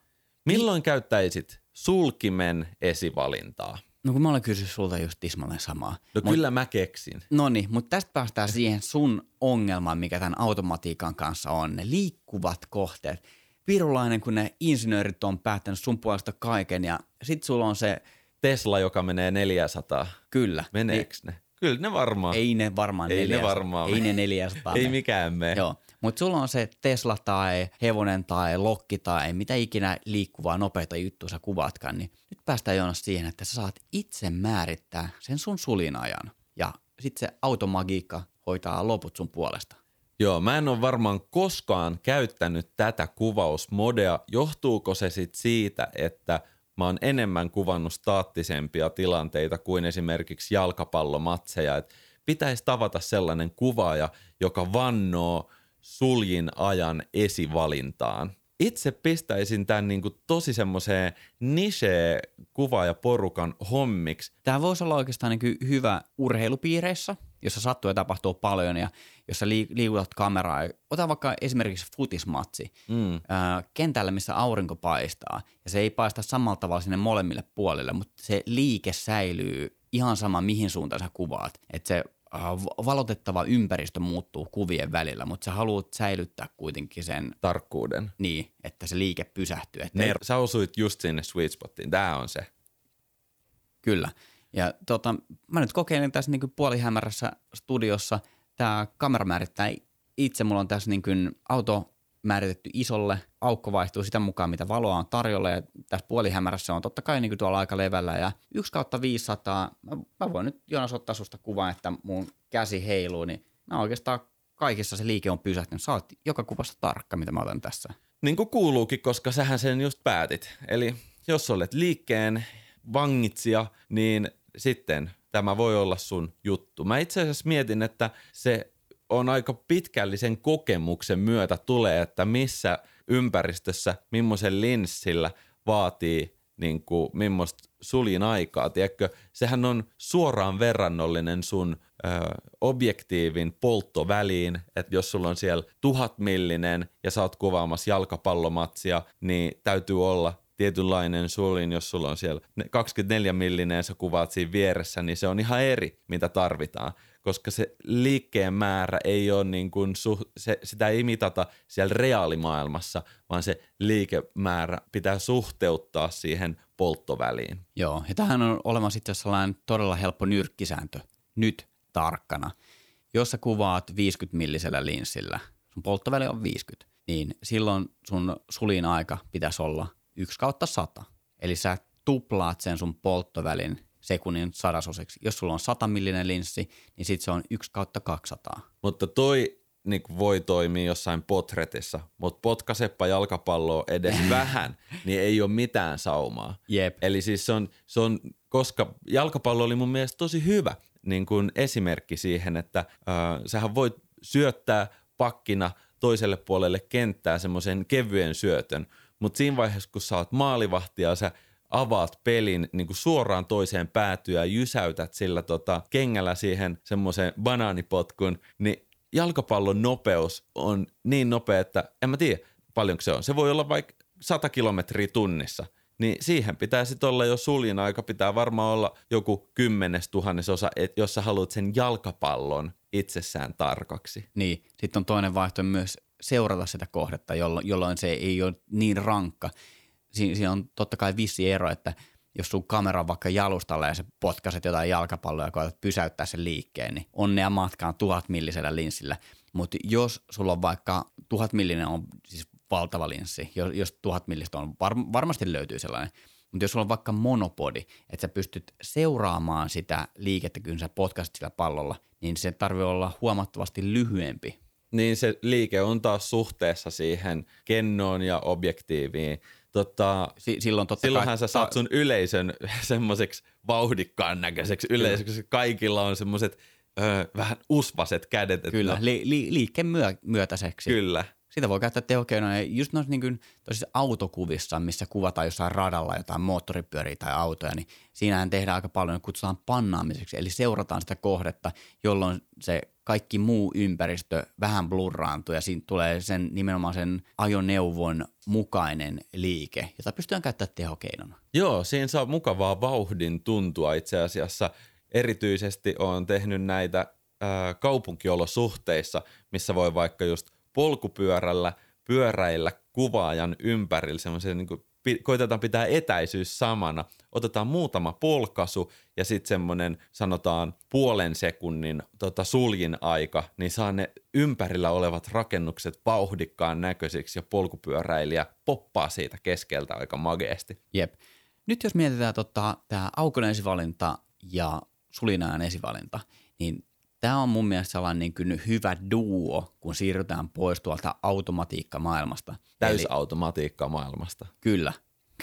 Milloin käyttäisit sulkimen esivalintaa? No kun mä olen kysynyt sulta just tismalleen samaa. No mut, kyllä mä keksin. No niin, mutta tästä päästään siihen sun ongelmaan, mikä tämän automatiikan kanssa on. Ne liikkuvat kohteet. Virulainen, kun ne insinöörit on päättänyt sun puolesta kaiken ja sit sulla on se... Tesla, joka menee 400. Kyllä. Meneekö ne? Kyllä ne varmaan. Ei ne varmaan Ei 400. ne varmaan. Ei ne 400. [LAUGHS] Ei mikään mene. Joo. Mutta sulla on se Tesla tai hevonen tai lokki tai mitä ikinä liikkuvaa nopeita juttua sä kuvaatkaan, niin nyt päästään Joonas siihen, että sä saat itse määrittää sen sun sulinajan. Ja sitten se automagiikka hoitaa loput sun puolesta. Joo, mä en ole varmaan koskaan käyttänyt tätä kuvausmodea. Johtuuko se sitten siitä, että – mä oon enemmän kuvannut staattisempia tilanteita kuin esimerkiksi jalkapallomatseja. Et pitäisi tavata sellainen kuvaaja, joka vannoo suljin ajan esivalintaan. Itse pistäisin tämän niin kuin tosi semmoiseen niche kuvaajaporukan hommiksi. Tämä voisi olla oikeastaan niin hyvä urheilupiireissä, jossa sattuu ja tapahtuu paljon ja jossa lii- liikutat kameraa. Ota vaikka esimerkiksi futismatsi Mm. ää, kentällä, missä aurinko paistaa ja se ei paista samalla tavalla sinne molemmille puolille, mutta se liike säilyy ihan sama mihin suuntaan sä kuvaat. Että se valotettava ympäristö muuttuu kuvien välillä, mutta sä haluat säilyttää kuitenkin sen Tarkkuuden. niin, että se liike pysähtyy. Että Ner- sä osuit just sinne sweet spottiin. Tämä on se. Kyllä. Ja tota, mä nyt kokeilen tässä niin puolihämärässä studiossa. Tämä kamera määrittää itse. Mulla on tässä niin auto määritetty isolle. Aukko vaihtuu sitä mukaan, mitä valoa on tarjolla. Ja tässä puolihämärässä on totta kai niin kuin tuolla aika levällä. Ja 1 kautta 500. Mä, mä voin nyt Jonas ottaa susta kuvan, että mun käsi heiluu. Niin mä oikeastaan kaikissa se liike on pysähtynyt. Sä oot joka kuvassa tarkka, mitä mä otan tässä. Niin kuin kuuluukin, koska sähän sen just päätit. Eli jos olet liikkeen vangitsija, niin sitten tämä voi olla sun juttu. Mä itse asiassa mietin, että se on aika pitkällisen kokemuksen myötä tulee, että missä ympäristössä, millaisen linssillä vaatii niin kuin, millaista suljin aikaa. Tiedätkö, sehän on suoraan verrannollinen sun ö, objektiivin polttoväliin, että jos sulla on siellä tuhat millinen ja sä oot kuvaamassa jalkapallomatsia, niin täytyy olla tietynlainen suljin, jos sulla on siellä 24 millinen ja sä kuvaat siinä vieressä, niin se on ihan eri, mitä tarvitaan koska se liikkeen määrä ei ole niin kuin, se, sitä ei mitata siellä reaalimaailmassa, vaan se liikemäärä pitää suhteuttaa siihen polttoväliin. Joo, ja tähän on olemassa itse sellainen todella helppo nyrkkisääntö. Nyt tarkkana. Jos sä kuvaat 50 millisellä linssillä, sun polttoväli on 50, niin silloin sun sulin aika pitäisi olla 1 kautta 100. Eli sä tuplaat sen sun polttovälin sekunnin sadasoseksi. Jos sulla on 100 millinen linssi, niin sit se on 1 kautta 200. Mutta toi niin voi toimia jossain potretissa, mutta potkasepa jalkapalloa edes [LAUGHS] vähän, niin ei ole mitään saumaa. Jep. Eli siis se on, se on, koska jalkapallo oli mun mielestä tosi hyvä niin kuin esimerkki siihen, että äh, sähän voit syöttää pakkina toiselle puolelle kenttää semmoisen kevyen syötön, mutta siinä vaiheessa, kun sä oot maalivahti ja sä avaat pelin niin kuin suoraan toiseen päätyä ja jysäytät sillä tota, kengällä siihen semmoisen banaanipotkun, niin jalkapallon nopeus on niin nopea, että en mä tiedä paljonko se on. Se voi olla vaikka 100 kilometriä tunnissa. Niin siihen pitää sitten olla jo suljin aika, pitää varmaan olla joku kymmenes tuhannesosa, jos sä haluat sen jalkapallon itsessään tarkaksi. Niin, sitten on toinen vaihtoehto myös seurata sitä kohdetta, jolloin, se ei ole niin rankka. Siin, siinä on totta kai vissi ero, että jos sun kamera on vaikka jalustalla ja sä potkaset jotain jalkapalloa ja koetat pysäyttää sen liikkeen, niin onnea matkaan tuhat millisellä linssillä. Mutta jos sulla on vaikka tuhat millinen on siis valtava linssi, jos, jos tuhat millistä on, var, varmasti löytyy sellainen, mutta jos sulla on vaikka monopodi, että sä pystyt seuraamaan sitä liikettä, kun sä potkasit sillä pallolla, niin se tarvii olla huomattavasti lyhyempi. Niin se liike on taas suhteessa siihen kennoon ja objektiiviin. Tota, Si- silloin totta silloinhan kai, sä saat sun yleisön [LAUGHS] semmoiseksi vauhdikkaan näköiseksi yleisöksi. Kaikilla on semmoiset vähän usvaset kädet. että Kyllä, no, li- li- liikkeen myö- myötäiseksi. kyllä. Sitä voi käyttää tehokeinoja just noissa niin kuin, autokuvissa, missä kuvataan jossain radalla jotain moottoripyöriä tai autoja, niin siinähän tehdään aika paljon, kutsutaan pannaamiseksi, eli seurataan sitä kohdetta, jolloin se kaikki muu ympäristö vähän blurraantuu ja siinä tulee sen nimenomaan sen ajoneuvon mukainen liike, jota pystytään käyttämään tehokeinona. Joo, siinä saa mukavaa vauhdin tuntua itse asiassa. Erityisesti on tehnyt näitä ää, kaupunkiolosuhteissa, missä voi vaikka just polkupyörällä, pyöräillä kuvaajan ympärillä semmoisen niin kuin, koitetaan pitää etäisyys samana. Otetaan muutama polkasu ja sitten semmoinen sanotaan puolen sekunnin tota, suljin aika, niin saa ne ympärillä olevat rakennukset vauhdikkaan näköisiksi ja polkupyöräilijä poppaa siitä keskeltä aika mageesti. Jep. Nyt jos mietitään tota, tämä aukonen esivalinta ja sulinajan esivalinta, niin tämä on mun mielestä sellainen niin kuin hyvä duo, kun siirrytään pois tuolta automatiikkamaailmasta. Eli, Täysautomatiikka maailmasta. kyllä,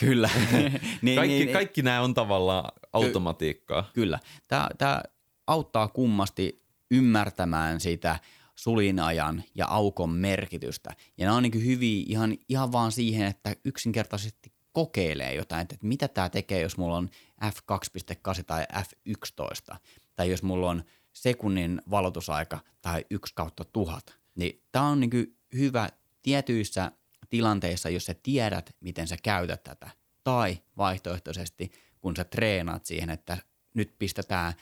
kyllä. [LAUGHS] niin, Kaikki, niin, kaikki nämä on tavallaan automatiikkaa. Kyllä. Tämä, tämä auttaa kummasti ymmärtämään sitä sulinajan ja aukon merkitystä. Ja nämä on niin hyviä ihan, ihan vaan siihen, että yksinkertaisesti kokeilee jotain, että mitä tämä tekee, jos mulla on f2.8 tai f11, tai jos mulla on sekunnin valotusaika tai 1 kautta tuhat. Niin tämä on niin hyvä tietyissä tilanteissa, jos sä tiedät, miten sä käytät tätä. Tai vaihtoehtoisesti, kun sä treenaat siihen, että nyt pistetään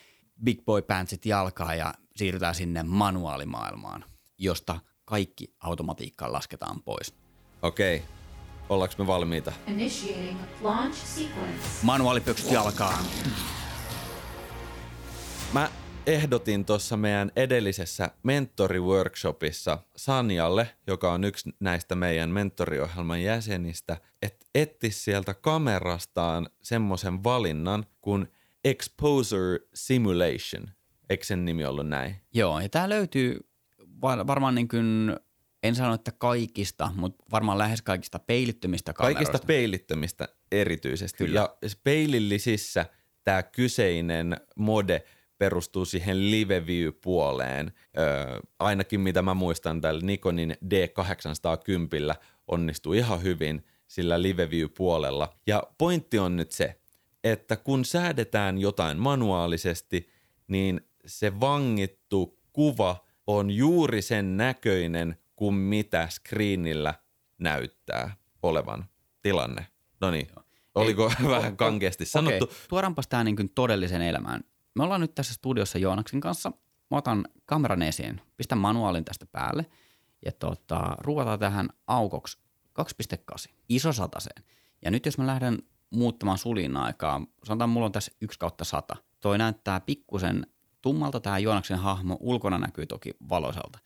big boy pantsit jalkaa ja siirrytään sinne manuaalimaailmaan, josta kaikki automatiikkaan lasketaan pois. Okei. Okay. Ollaanko me valmiita? Initiating launch sequence. Manuaalipöksyt jalkaa. Ehdotin tuossa meidän edellisessä mentoriworkshopissa Sanjalle, joka on yksi näistä meidän mentoriohjelman jäsenistä, että etti sieltä kamerastaan semmoisen valinnan kuin Exposure Simulation. Eikö sen nimi ollut näin? Joo, ja tämä löytyy var- varmaan niin kuin, en sano, että kaikista, mutta varmaan lähes kaikista peilittömistä kameroista. Kaikista peilittömistä erityisesti. Kyllä. Ja peilillisissä tämä kyseinen mode – perustuu siihen live view-puoleen. Öö, ainakin mitä mä muistan tällä Nikonin D810 onnistuu ihan hyvin sillä live view-puolella. Ja pointti on nyt se, että kun säädetään jotain manuaalisesti, niin se vangittu kuva on juuri sen näköinen kuin mitä screenillä näyttää olevan tilanne. No niin, oliko Ei, [LAUGHS] vähän kankeasti sanottu? Okay. Tuodaanpas tämä niin todellisen elämään me ollaan nyt tässä studiossa Joonaksen kanssa. Mä otan kameran esiin, pistän manuaalin tästä päälle ja tota, ruuvataan tähän aukoksi 2.8, iso sataseen. Ja nyt jos mä lähden muuttamaan sulin aikaa, sanotaan mulla on tässä 1 kautta 100. Toi näyttää pikkusen tummalta tämä Joonaksen hahmo, ulkona näkyy toki valoisalta.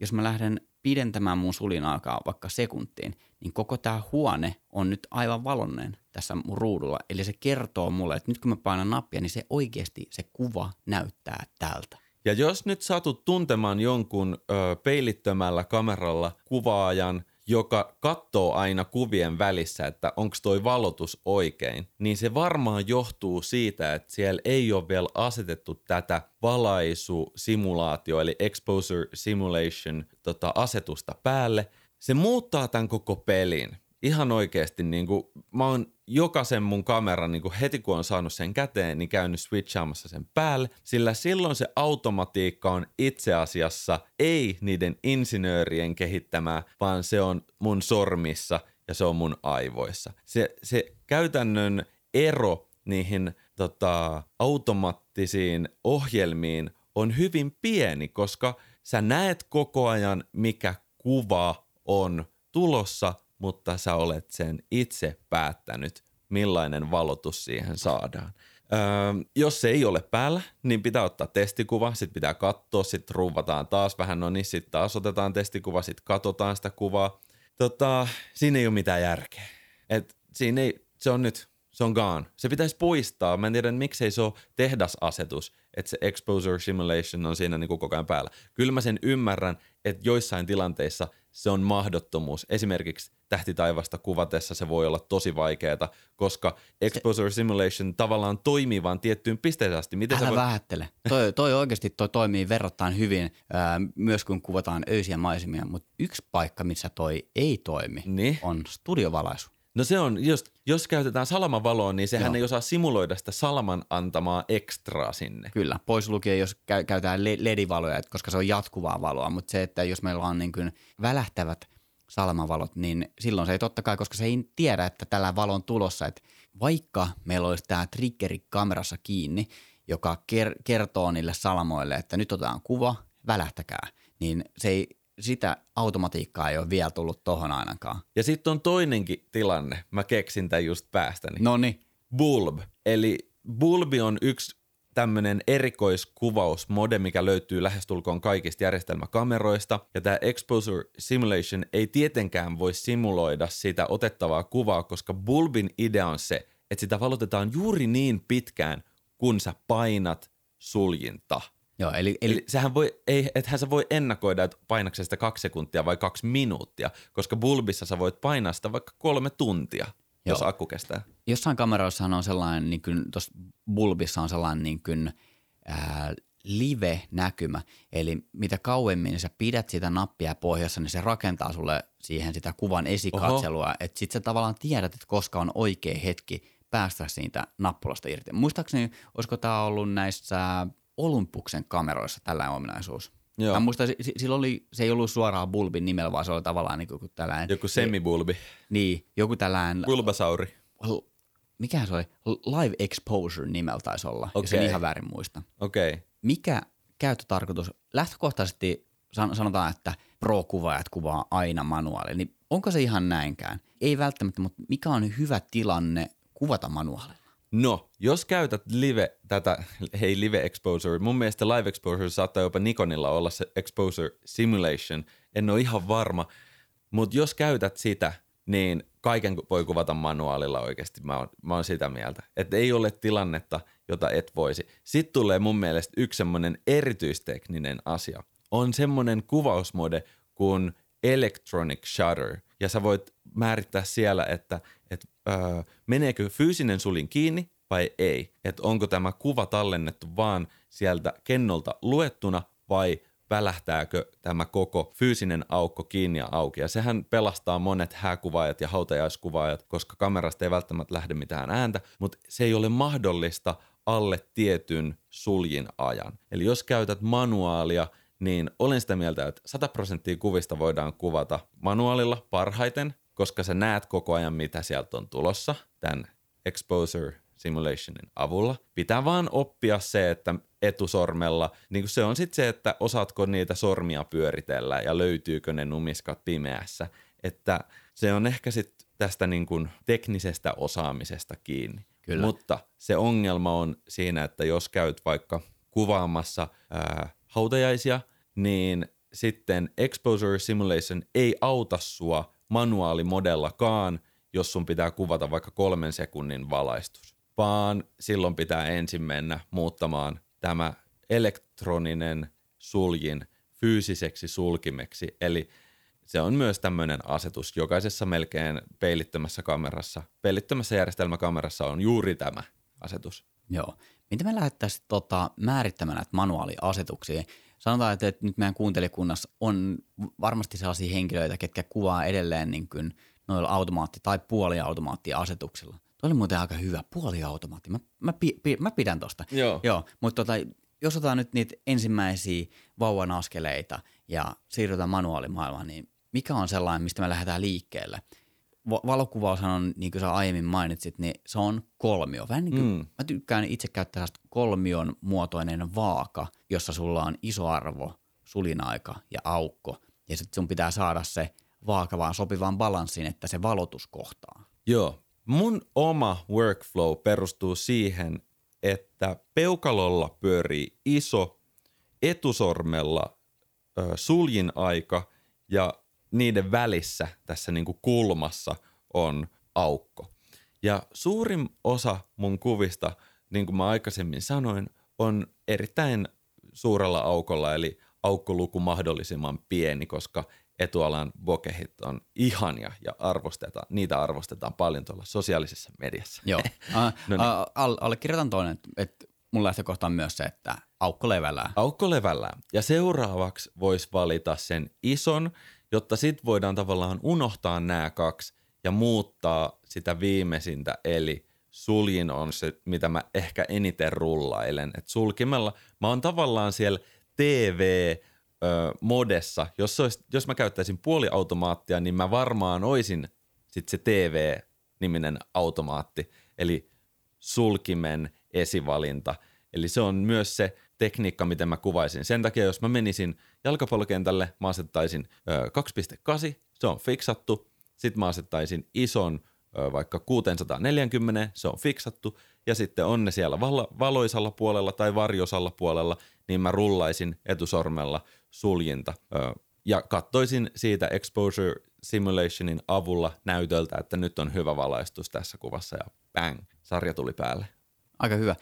Jos mä lähden pidentämään mun sulin aikaa vaikka sekuntiin, niin koko tämä huone on nyt aivan valonneen tässä mun ruudulla. Eli se kertoo mulle, että nyt kun mä painan nappia, niin se oikeasti se kuva näyttää tältä. Ja jos nyt satut tuntemaan jonkun ö, peilittömällä kameralla kuvaajan, joka katsoo aina kuvien välissä, että onko toi valotus oikein, niin se varmaan johtuu siitä, että siellä ei ole vielä asetettu tätä valaisusimulaatio eli exposure simulation tota, asetusta päälle. Se muuttaa tämän koko pelin ihan oikeasti niin kuin, mä oon jokaisen mun kameran niin kuin heti kun on saanut sen käteen, niin käynyt switchaamassa sen päälle, sillä silloin se automatiikka on itse asiassa ei niiden insinöörien kehittämää, vaan se on mun sormissa ja se on mun aivoissa. Se, se käytännön ero niihin tota, automaattisiin ohjelmiin on hyvin pieni, koska sä näet koko ajan, mikä kuva on tulossa – mutta sä olet sen itse päättänyt, millainen valotus siihen saadaan. Öö, jos se ei ole päällä, niin pitää ottaa testikuva, sitten pitää katsoa, sitten ruuvataan taas vähän, no niin, sitten taas otetaan tesikuva, sitten katsotaan sitä kuvaa. Tota, siinä ei ole mitään järkeä. Et siinä ei, se on nyt, se on gone. Se pitäisi poistaa. Mä en tiedä, miksei se ole tehdasasetus, että se exposure simulation on siinä niin kuin koko ajan päällä. Kyllä mä sen ymmärrän, että joissain tilanteissa se on mahdottomuus. Esimerkiksi tähtitaivasta kuvatessa se voi olla tosi vaikeaa, koska exposure simulation tavallaan toimii vaan tiettyyn pisteeseen asti. Miten Älä voit... vähättele. Toi, toi oikeasti toi toimii verrattain hyvin, ää, myös kun kuvataan öisiä maisemia, mutta yksi paikka, missä toi ei toimi, niin? on studiovalaisu. No se on, jos, jos käytetään salamavaloa, niin sehän Joo. ei osaa simuloida sitä salaman antamaa ekstraa sinne. Kyllä, pois lukien, jos käy, käytetään ledivaloja, koska se on jatkuvaa valoa, mutta se, että jos meillä on niin kuin välähtävät salamavalot, niin silloin se ei totta kai, koska se ei tiedä, että tällä valon tulossa, että vaikka meillä olisi tämä triggeri kamerassa kiinni, joka ker- kertoo niille salamoille, että nyt otetaan kuva, välähtäkää, niin se ei sitä automatiikkaa ei ole vielä tullut tohon ainakaan. Ja sitten on toinenkin tilanne. Mä keksin tämän just päästäni. No niin. Bulb. Eli Bulbi on yksi tämmöinen erikoiskuvausmode, mikä löytyy lähestulkoon kaikista järjestelmäkameroista. Ja tämä Exposure Simulation ei tietenkään voi simuloida sitä otettavaa kuvaa, koska Bulbin idea on se, että sitä valotetaan juuri niin pitkään, kun sä painat suljinta. Joo, eli, eli... eli sehän voi, ei, ethän sä voi ennakoida, että painaksen sitä kaksi sekuntia vai kaksi minuuttia, koska bulbissa sä voit painaa sitä vaikka kolme tuntia, Joo. jos akku kestää. Jossain kameroissahan on sellainen, niin kuin tuossa bulbissa on sellainen niin kuin, ää, live-näkymä. Eli mitä kauemmin sä pidät sitä nappia pohjassa, niin se rakentaa sulle siihen sitä kuvan esikatselua. Että sit sä tavallaan tiedät, että koska on oikea hetki päästä siitä nappulasta irti. Muistaakseni, olisiko tämä ollut näissä Olympuksen kameroissa tällainen ominaisuus? Joo. Mä muistan, si- silloin oli, se ei ollut suoraan Bulbin nimellä, vaan se oli tavallaan niin kuin tällainen, Joku semibulbi. niin, joku tällainen, Bulbasauri. mikä se oli, Live Exposure nimellä taisi olla, jos en ihan väärin muista. Okei. Okay. Mikä käyttötarkoitus, lähtökohtaisesti san- sanotaan, että pro-kuvaajat kuvaa aina manuaalilla, niin onko se ihan näinkään? Ei välttämättä, mutta mikä on hyvä tilanne kuvata manuaalilla? No, jos käytät live, tätä, [LAUGHS] hei live exposure, mun mielestä live exposure saattaa jopa Nikonilla olla se exposure simulation, en ole ihan varma, mutta jos käytät sitä, niin kaiken voi kuvata manuaalilla oikeasti, mä oon, mä oon sitä mieltä, että ei ole tilannetta, jota et voisi. Sitten tulee mun mielestä yksi semmoinen erityistekninen asia, on semmoinen kuvausmode kuin electronic shutter, ja sä voit määrittää siellä, että et, öö, meneekö fyysinen sulin kiinni vai ei. Että onko tämä kuva tallennettu vaan sieltä kennolta luettuna vai välähtääkö tämä koko fyysinen aukko kiinni ja auki. Ja sehän pelastaa monet hääkuvaajat ja hautajaiskuvaajat, koska kamerasta ei välttämättä lähde mitään ääntä, mutta se ei ole mahdollista alle tietyn suljin ajan. Eli jos käytät manuaalia, niin olen sitä mieltä, että 100 prosenttia kuvista voidaan kuvata manuaalilla parhaiten, koska sä näet koko ajan, mitä sieltä on tulossa tämän exposure simulationin avulla. Pitää vaan oppia se, että etusormella, niin se on sitten se, että osaatko niitä sormia pyöritellä ja löytyykö ne numiskat pimeässä. Että se on ehkä sitten tästä niin kuin teknisestä osaamisesta kiinni. Kyllä. Mutta se ongelma on siinä, että jos käyt vaikka kuvaamassa ää, hautajaisia, niin sitten exposure simulation ei auta sua manuaalimodellakaan, jos sun pitää kuvata vaikka kolmen sekunnin valaistus, vaan silloin pitää ensin mennä muuttamaan tämä elektroninen suljin fyysiseksi sulkimeksi, eli se on myös tämmöinen asetus. Jokaisessa melkein peilittömässä kamerassa, peilittömässä järjestelmäkamerassa on juuri tämä asetus. Joo. Miten me lähdettäisiin tota, määrittämään näitä manuaaliasetuksia? Sanotaan, että, että nyt meidän kuuntelijkunnassa on varmasti sellaisia henkilöitä, ketkä kuvaa edelleen niin kuin noilla automaatti- tai puoliautomaattiasetuksilla. Tuo oli muuten aika hyvä, puoliautomaatti. Mä, mä, pi, pi, mä pidän tosta. Joo. Joo, mutta tota, jos otetaan nyt niitä ensimmäisiä vauvan askeleita ja siirrytään manuaalimaailmaan, niin mikä on sellainen, mistä me lähdetään liikkeelle? Va- valokuvaushan on, niin kuin sä aiemmin mainitsit, niin se on kolmio. Vähän niin kuin, mm. mä tykkään itse käyttää kolmion muotoinen vaaka, jossa sulla on iso arvo, sulinaika ja aukko. Ja sitten sun pitää saada se vaaka vaan sopivaan balanssiin, että se valotus kohtaa. Joo. Mun oma workflow perustuu siihen, että peukalolla pyörii iso, etusormella ö, suljin aika ja niiden välissä tässä niinku kulmassa on aukko. Ja suurin osa mun kuvista, niin kuin mä aikaisemmin sanoin, on erittäin suurella aukolla, eli aukkoluku mahdollisimman pieni, koska etualan bokehit on ihania ja arvostetaan, niitä arvostetaan paljon tuolla sosiaalisessa mediassa. Joo. Uh, [LAUGHS] No niin. uh, all, allekirjoitan toinen, että, että mun lähtökohta on myös se, että aukko levällään. Aukko levällään. Ja seuraavaksi voisi valita sen ison, jotta sit voidaan tavallaan unohtaa nämä kaksi ja muuttaa sitä viimeisintä, eli suljin on se, mitä mä ehkä eniten rullailen. Et sulkimella mä oon tavallaan siellä TV-modessa, jos, se olisi, jos mä käyttäisin puoliautomaattia, niin mä varmaan oisin sit se TV-niminen automaatti, eli sulkimen esivalinta. Eli se on myös se tekniikka, miten mä kuvaisin. Sen takia, jos mä menisin jalkapallokentälle, mä asettaisin ö, 2.8, se on fiksattu. Sitten mä asettaisin ison vaikka 640, se on fiksattu. Ja sitten on ne siellä val- valoisalla puolella tai varjosalla puolella, niin mä rullaisin etusormella suljinta. Ja kattoisin siitä exposure simulationin avulla näytöltä, että nyt on hyvä valaistus tässä kuvassa ja bang, sarja tuli päälle. Aika hyvä.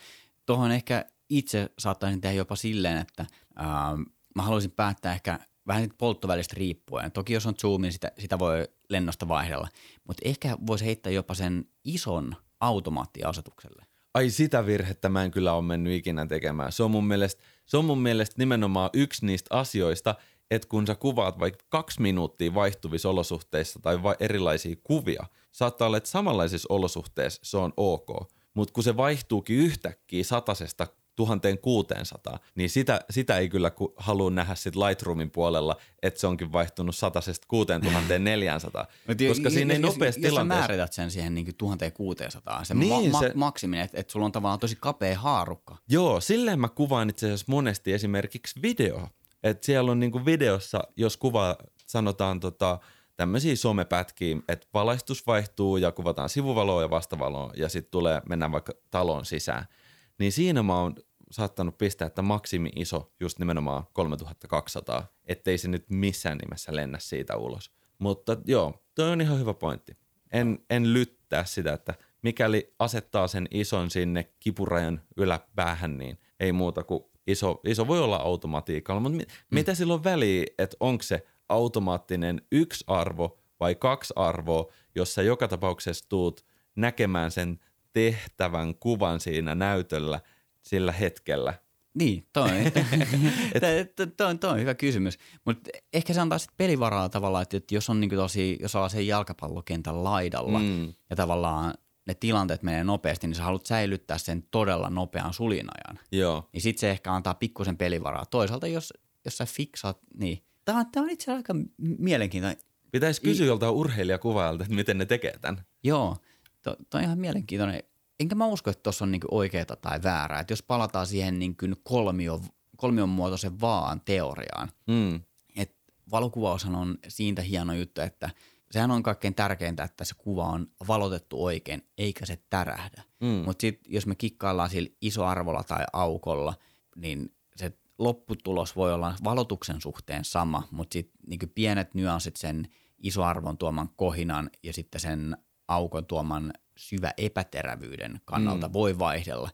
Tuohon ehkä itse saattaisin tehdä jopa silleen, että ähm, mä haluaisin päättää ehkä vähän polttovälistä riippuen. Toki jos on zoom, niin sitä, sitä voi lennosta vaihdella. Mutta ehkä voisi heittää jopa sen ison automaattiasetukselle. Ai sitä virhettä mä en kyllä ole mennyt ikinä tekemään. Se on mun mielestä, se on mun mielestä nimenomaan yksi niistä asioista, että kun sä kuvaat vaikka kaksi minuuttia vaihtuvissa olosuhteissa tai va- erilaisia kuvia, saattaa olla, että samanlaisissa olosuhteissa se on ok, mutta kun se vaihtuukin yhtäkkiä satasesta 1600, niin sitä, sitä ei kyllä halua nähdä sit Lightroomin puolella, että se onkin vaihtunut satasesta 6400, [LAUGHS] koska siinä ei nopeasti jos, tilanteessa... Jos määrität sen siihen niin 1600, se, niin, ma- se... maksimi, että, että sulla on tavallaan tosi kapea haarukka. Joo, silleen mä kuvaan itse asiassa monesti esimerkiksi video. Että siellä on niin videossa, jos kuva sanotaan tota, tämmöisiä somepätkiä, että valaistus vaihtuu ja kuvataan sivuvaloa ja vastavaloa ja sitten tulee, mennään vaikka talon sisään – niin siinä mä oon saattanut pistää, että maksimi iso just nimenomaan 3200, ettei se nyt missään nimessä lennä siitä ulos. Mutta joo, toi on ihan hyvä pointti. En, en lyttää sitä, että mikäli asettaa sen ison sinne kipurajan yläpäähän, niin ei muuta kuin iso, iso voi olla automatiikalla. Mutta mi, mm. mitä silloin väliä, että onko se automaattinen yksi arvo vai kaksi arvoa, jossa joka tapauksessa tuut näkemään sen tehtävän kuvan siinä näytöllä sillä hetkellä? Niin, toi, [LAUGHS] toi, toi, on hyvä kysymys. Mutta ehkä se antaa sitten pelivaraa tavallaan, että jos on niinku tosi, jos ollaan sen jalkapallokentän laidalla mm. ja tavallaan ne tilanteet menee nopeasti, niin sä haluat säilyttää sen todella nopean sulinajan. Joo. Niin sit se ehkä antaa pikkusen pelivaraa. Toisaalta jos, jos sä fiksaat, niin tämä on, tää on itse asiassa aika mielenkiintoinen. Pitäisi kysyä joltain urheilijakuvaajalta, että miten ne tekee tämän. Joo, Tuo on ihan mielenkiintoinen. Enkä mä usko, että tuossa on niinku oikeaa tai väärää. Että jos palataan siihen niinku kolmio, kolmion muotoisen vaan teoriaan, mm. että valokuvaushan on siitä hieno juttu, että sehän on kaikkein tärkeintä, että se kuva on valotettu oikein, eikä se tärähdä. Mm. Mutta sitten jos me kikkaillaan sillä isoarvolla tai aukolla, niin se lopputulos voi olla valotuksen suhteen sama, mutta sitten niin pienet nyanssit sen isoarvon tuoman kohinan ja sitten sen aukon tuoman syvä epäterävyyden kannalta mm. voi vaihdella.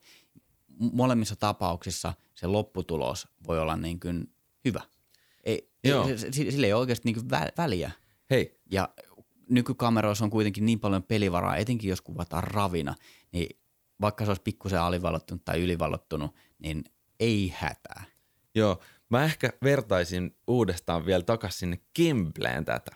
Molemmissa tapauksissa se lopputulos voi olla niin kuin hyvä. Ei, Joo. Sillä ei ole oikeasti niin kuin väliä. Hei. Ja nykykameroissa on kuitenkin niin paljon pelivaraa, etenkin jos kuvataan ravina, niin vaikka se olisi pikkusen alivallottunut tai ylivallottunut, niin ei hätää. Joo, mä ehkä vertaisin uudestaan vielä takaisin sinne Gimbleen tätä.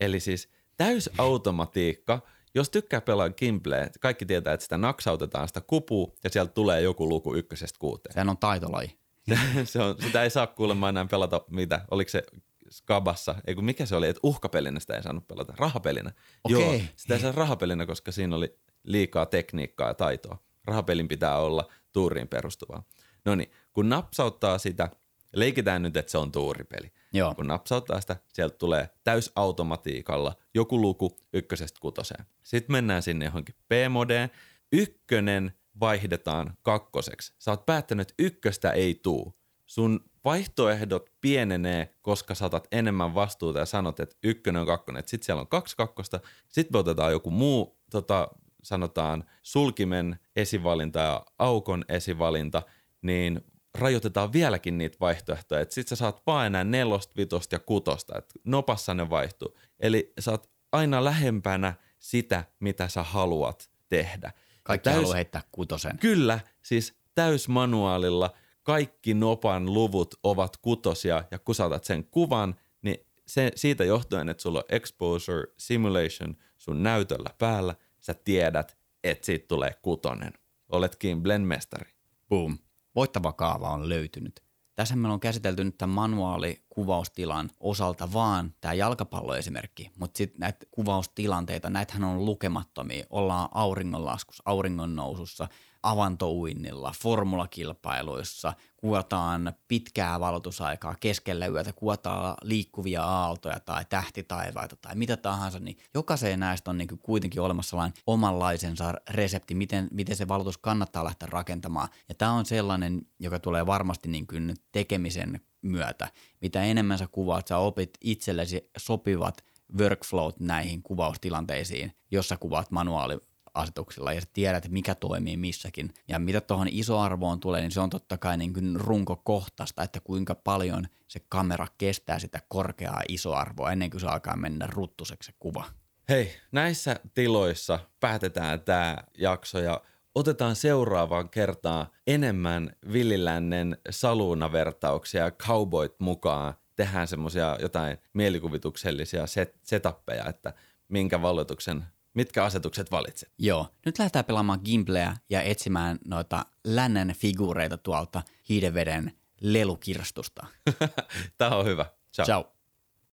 Eli siis täysautomatiikka – jos tykkää pelaa Gimbleä, kaikki tietää, että sitä naksautetaan sitä kupua ja sieltä tulee joku luku ykkösestä kuuteen. Sehän on taitolaji. [LAUGHS] se on, sitä ei saa kuulemma enää pelata, mitä, oliko se Skabassa, ei kun mikä se oli, että uhkapelinä sitä ei saanut pelata, rahapelinä. Okay. Joo, sitä ei saa rahapelinä, koska siinä oli liikaa tekniikkaa ja taitoa. Rahapelin pitää olla tuuriin perustuvaa. No niin, kun napsauttaa sitä, leikitään nyt, että se on tuuripeli. Joo. Kun napsauttaa sitä, sieltä tulee täysautomatiikalla joku luku ykkösestä kutoseen. Sitten mennään sinne johonkin P-modeen. Ykkönen vaihdetaan kakkoseksi. Sä oot päättänyt, että ykköstä ei tuu. Sun vaihtoehdot pienenee, koska saatat enemmän vastuuta ja sanot, että ykkönen on kakkonen. Sitten siellä on kaksi kakkosta. Sitten me otetaan joku muu, tota, sanotaan sulkimen esivalinta ja aukon esivalinta, niin rajoitetaan vieläkin niitä vaihtoehtoja. Että sit sä saat vaan enää nelosta, vitosta ja kutosta. Että nopassa ne vaihtuu. Eli sä oot aina lähempänä sitä, mitä sä haluat tehdä. Kaikki täys, haluaa heittää kutosen. Kyllä, siis täysmanuaalilla kaikki nopan luvut ovat kutosia ja kun saatat sen kuvan, niin se, siitä johtuen, että sulla on exposure simulation sun näytöllä päällä, sä tiedät, että siitä tulee kutonen. Olet Kimblen mestari. Boom voittava kaava on löytynyt. Tässä meillä on käsitelty nyt tämän manuaalikuvaustilan osalta vaan tämä jalkapalloesimerkki, mutta sitten näitä kuvaustilanteita, näitähän on lukemattomia. Ollaan auringonlaskussa, auringon nousussa, avantouinnilla, formulakilpailuissa, kuvataan pitkää valotusaikaa keskellä yötä, kuvataan liikkuvia aaltoja tai tähtitaivaita tai mitä tahansa, niin jokaiseen näistä on niin kuitenkin olemassa sellainen omanlaisensa resepti, miten, miten se valotus kannattaa lähteä rakentamaan. Ja tämä on sellainen, joka tulee varmasti niin kuin tekemisen myötä. Mitä enemmän sä kuvaat, sä opit itsellesi sopivat workflowt näihin kuvaustilanteisiin, jossa kuvaat manuaali asetuksilla ja sä tiedät, mikä toimii missäkin. Ja mitä tuohon isoarvoon tulee, niin se on totta kai niin kuin runkokohtaista, että kuinka paljon se kamera kestää sitä korkeaa isoarvoa ennen kuin se alkaa mennä ruttuseksi se kuva. Hei, näissä tiloissa päätetään tämä jakso ja otetaan seuraavaan kertaan enemmän villilännen saluunavertauksia ja cowboyt mukaan. Tehdään semmoisia jotain mielikuvituksellisia set, setappeja, että minkä valloituksen, mitkä asetukset valitset. Joo, nyt lähdetään pelaamaan Gimpleä ja etsimään noita lännen figuureita tuolta hiideveden lelukirstusta. [LAUGHS] Tämä on hyvä. Ciao. Ciao.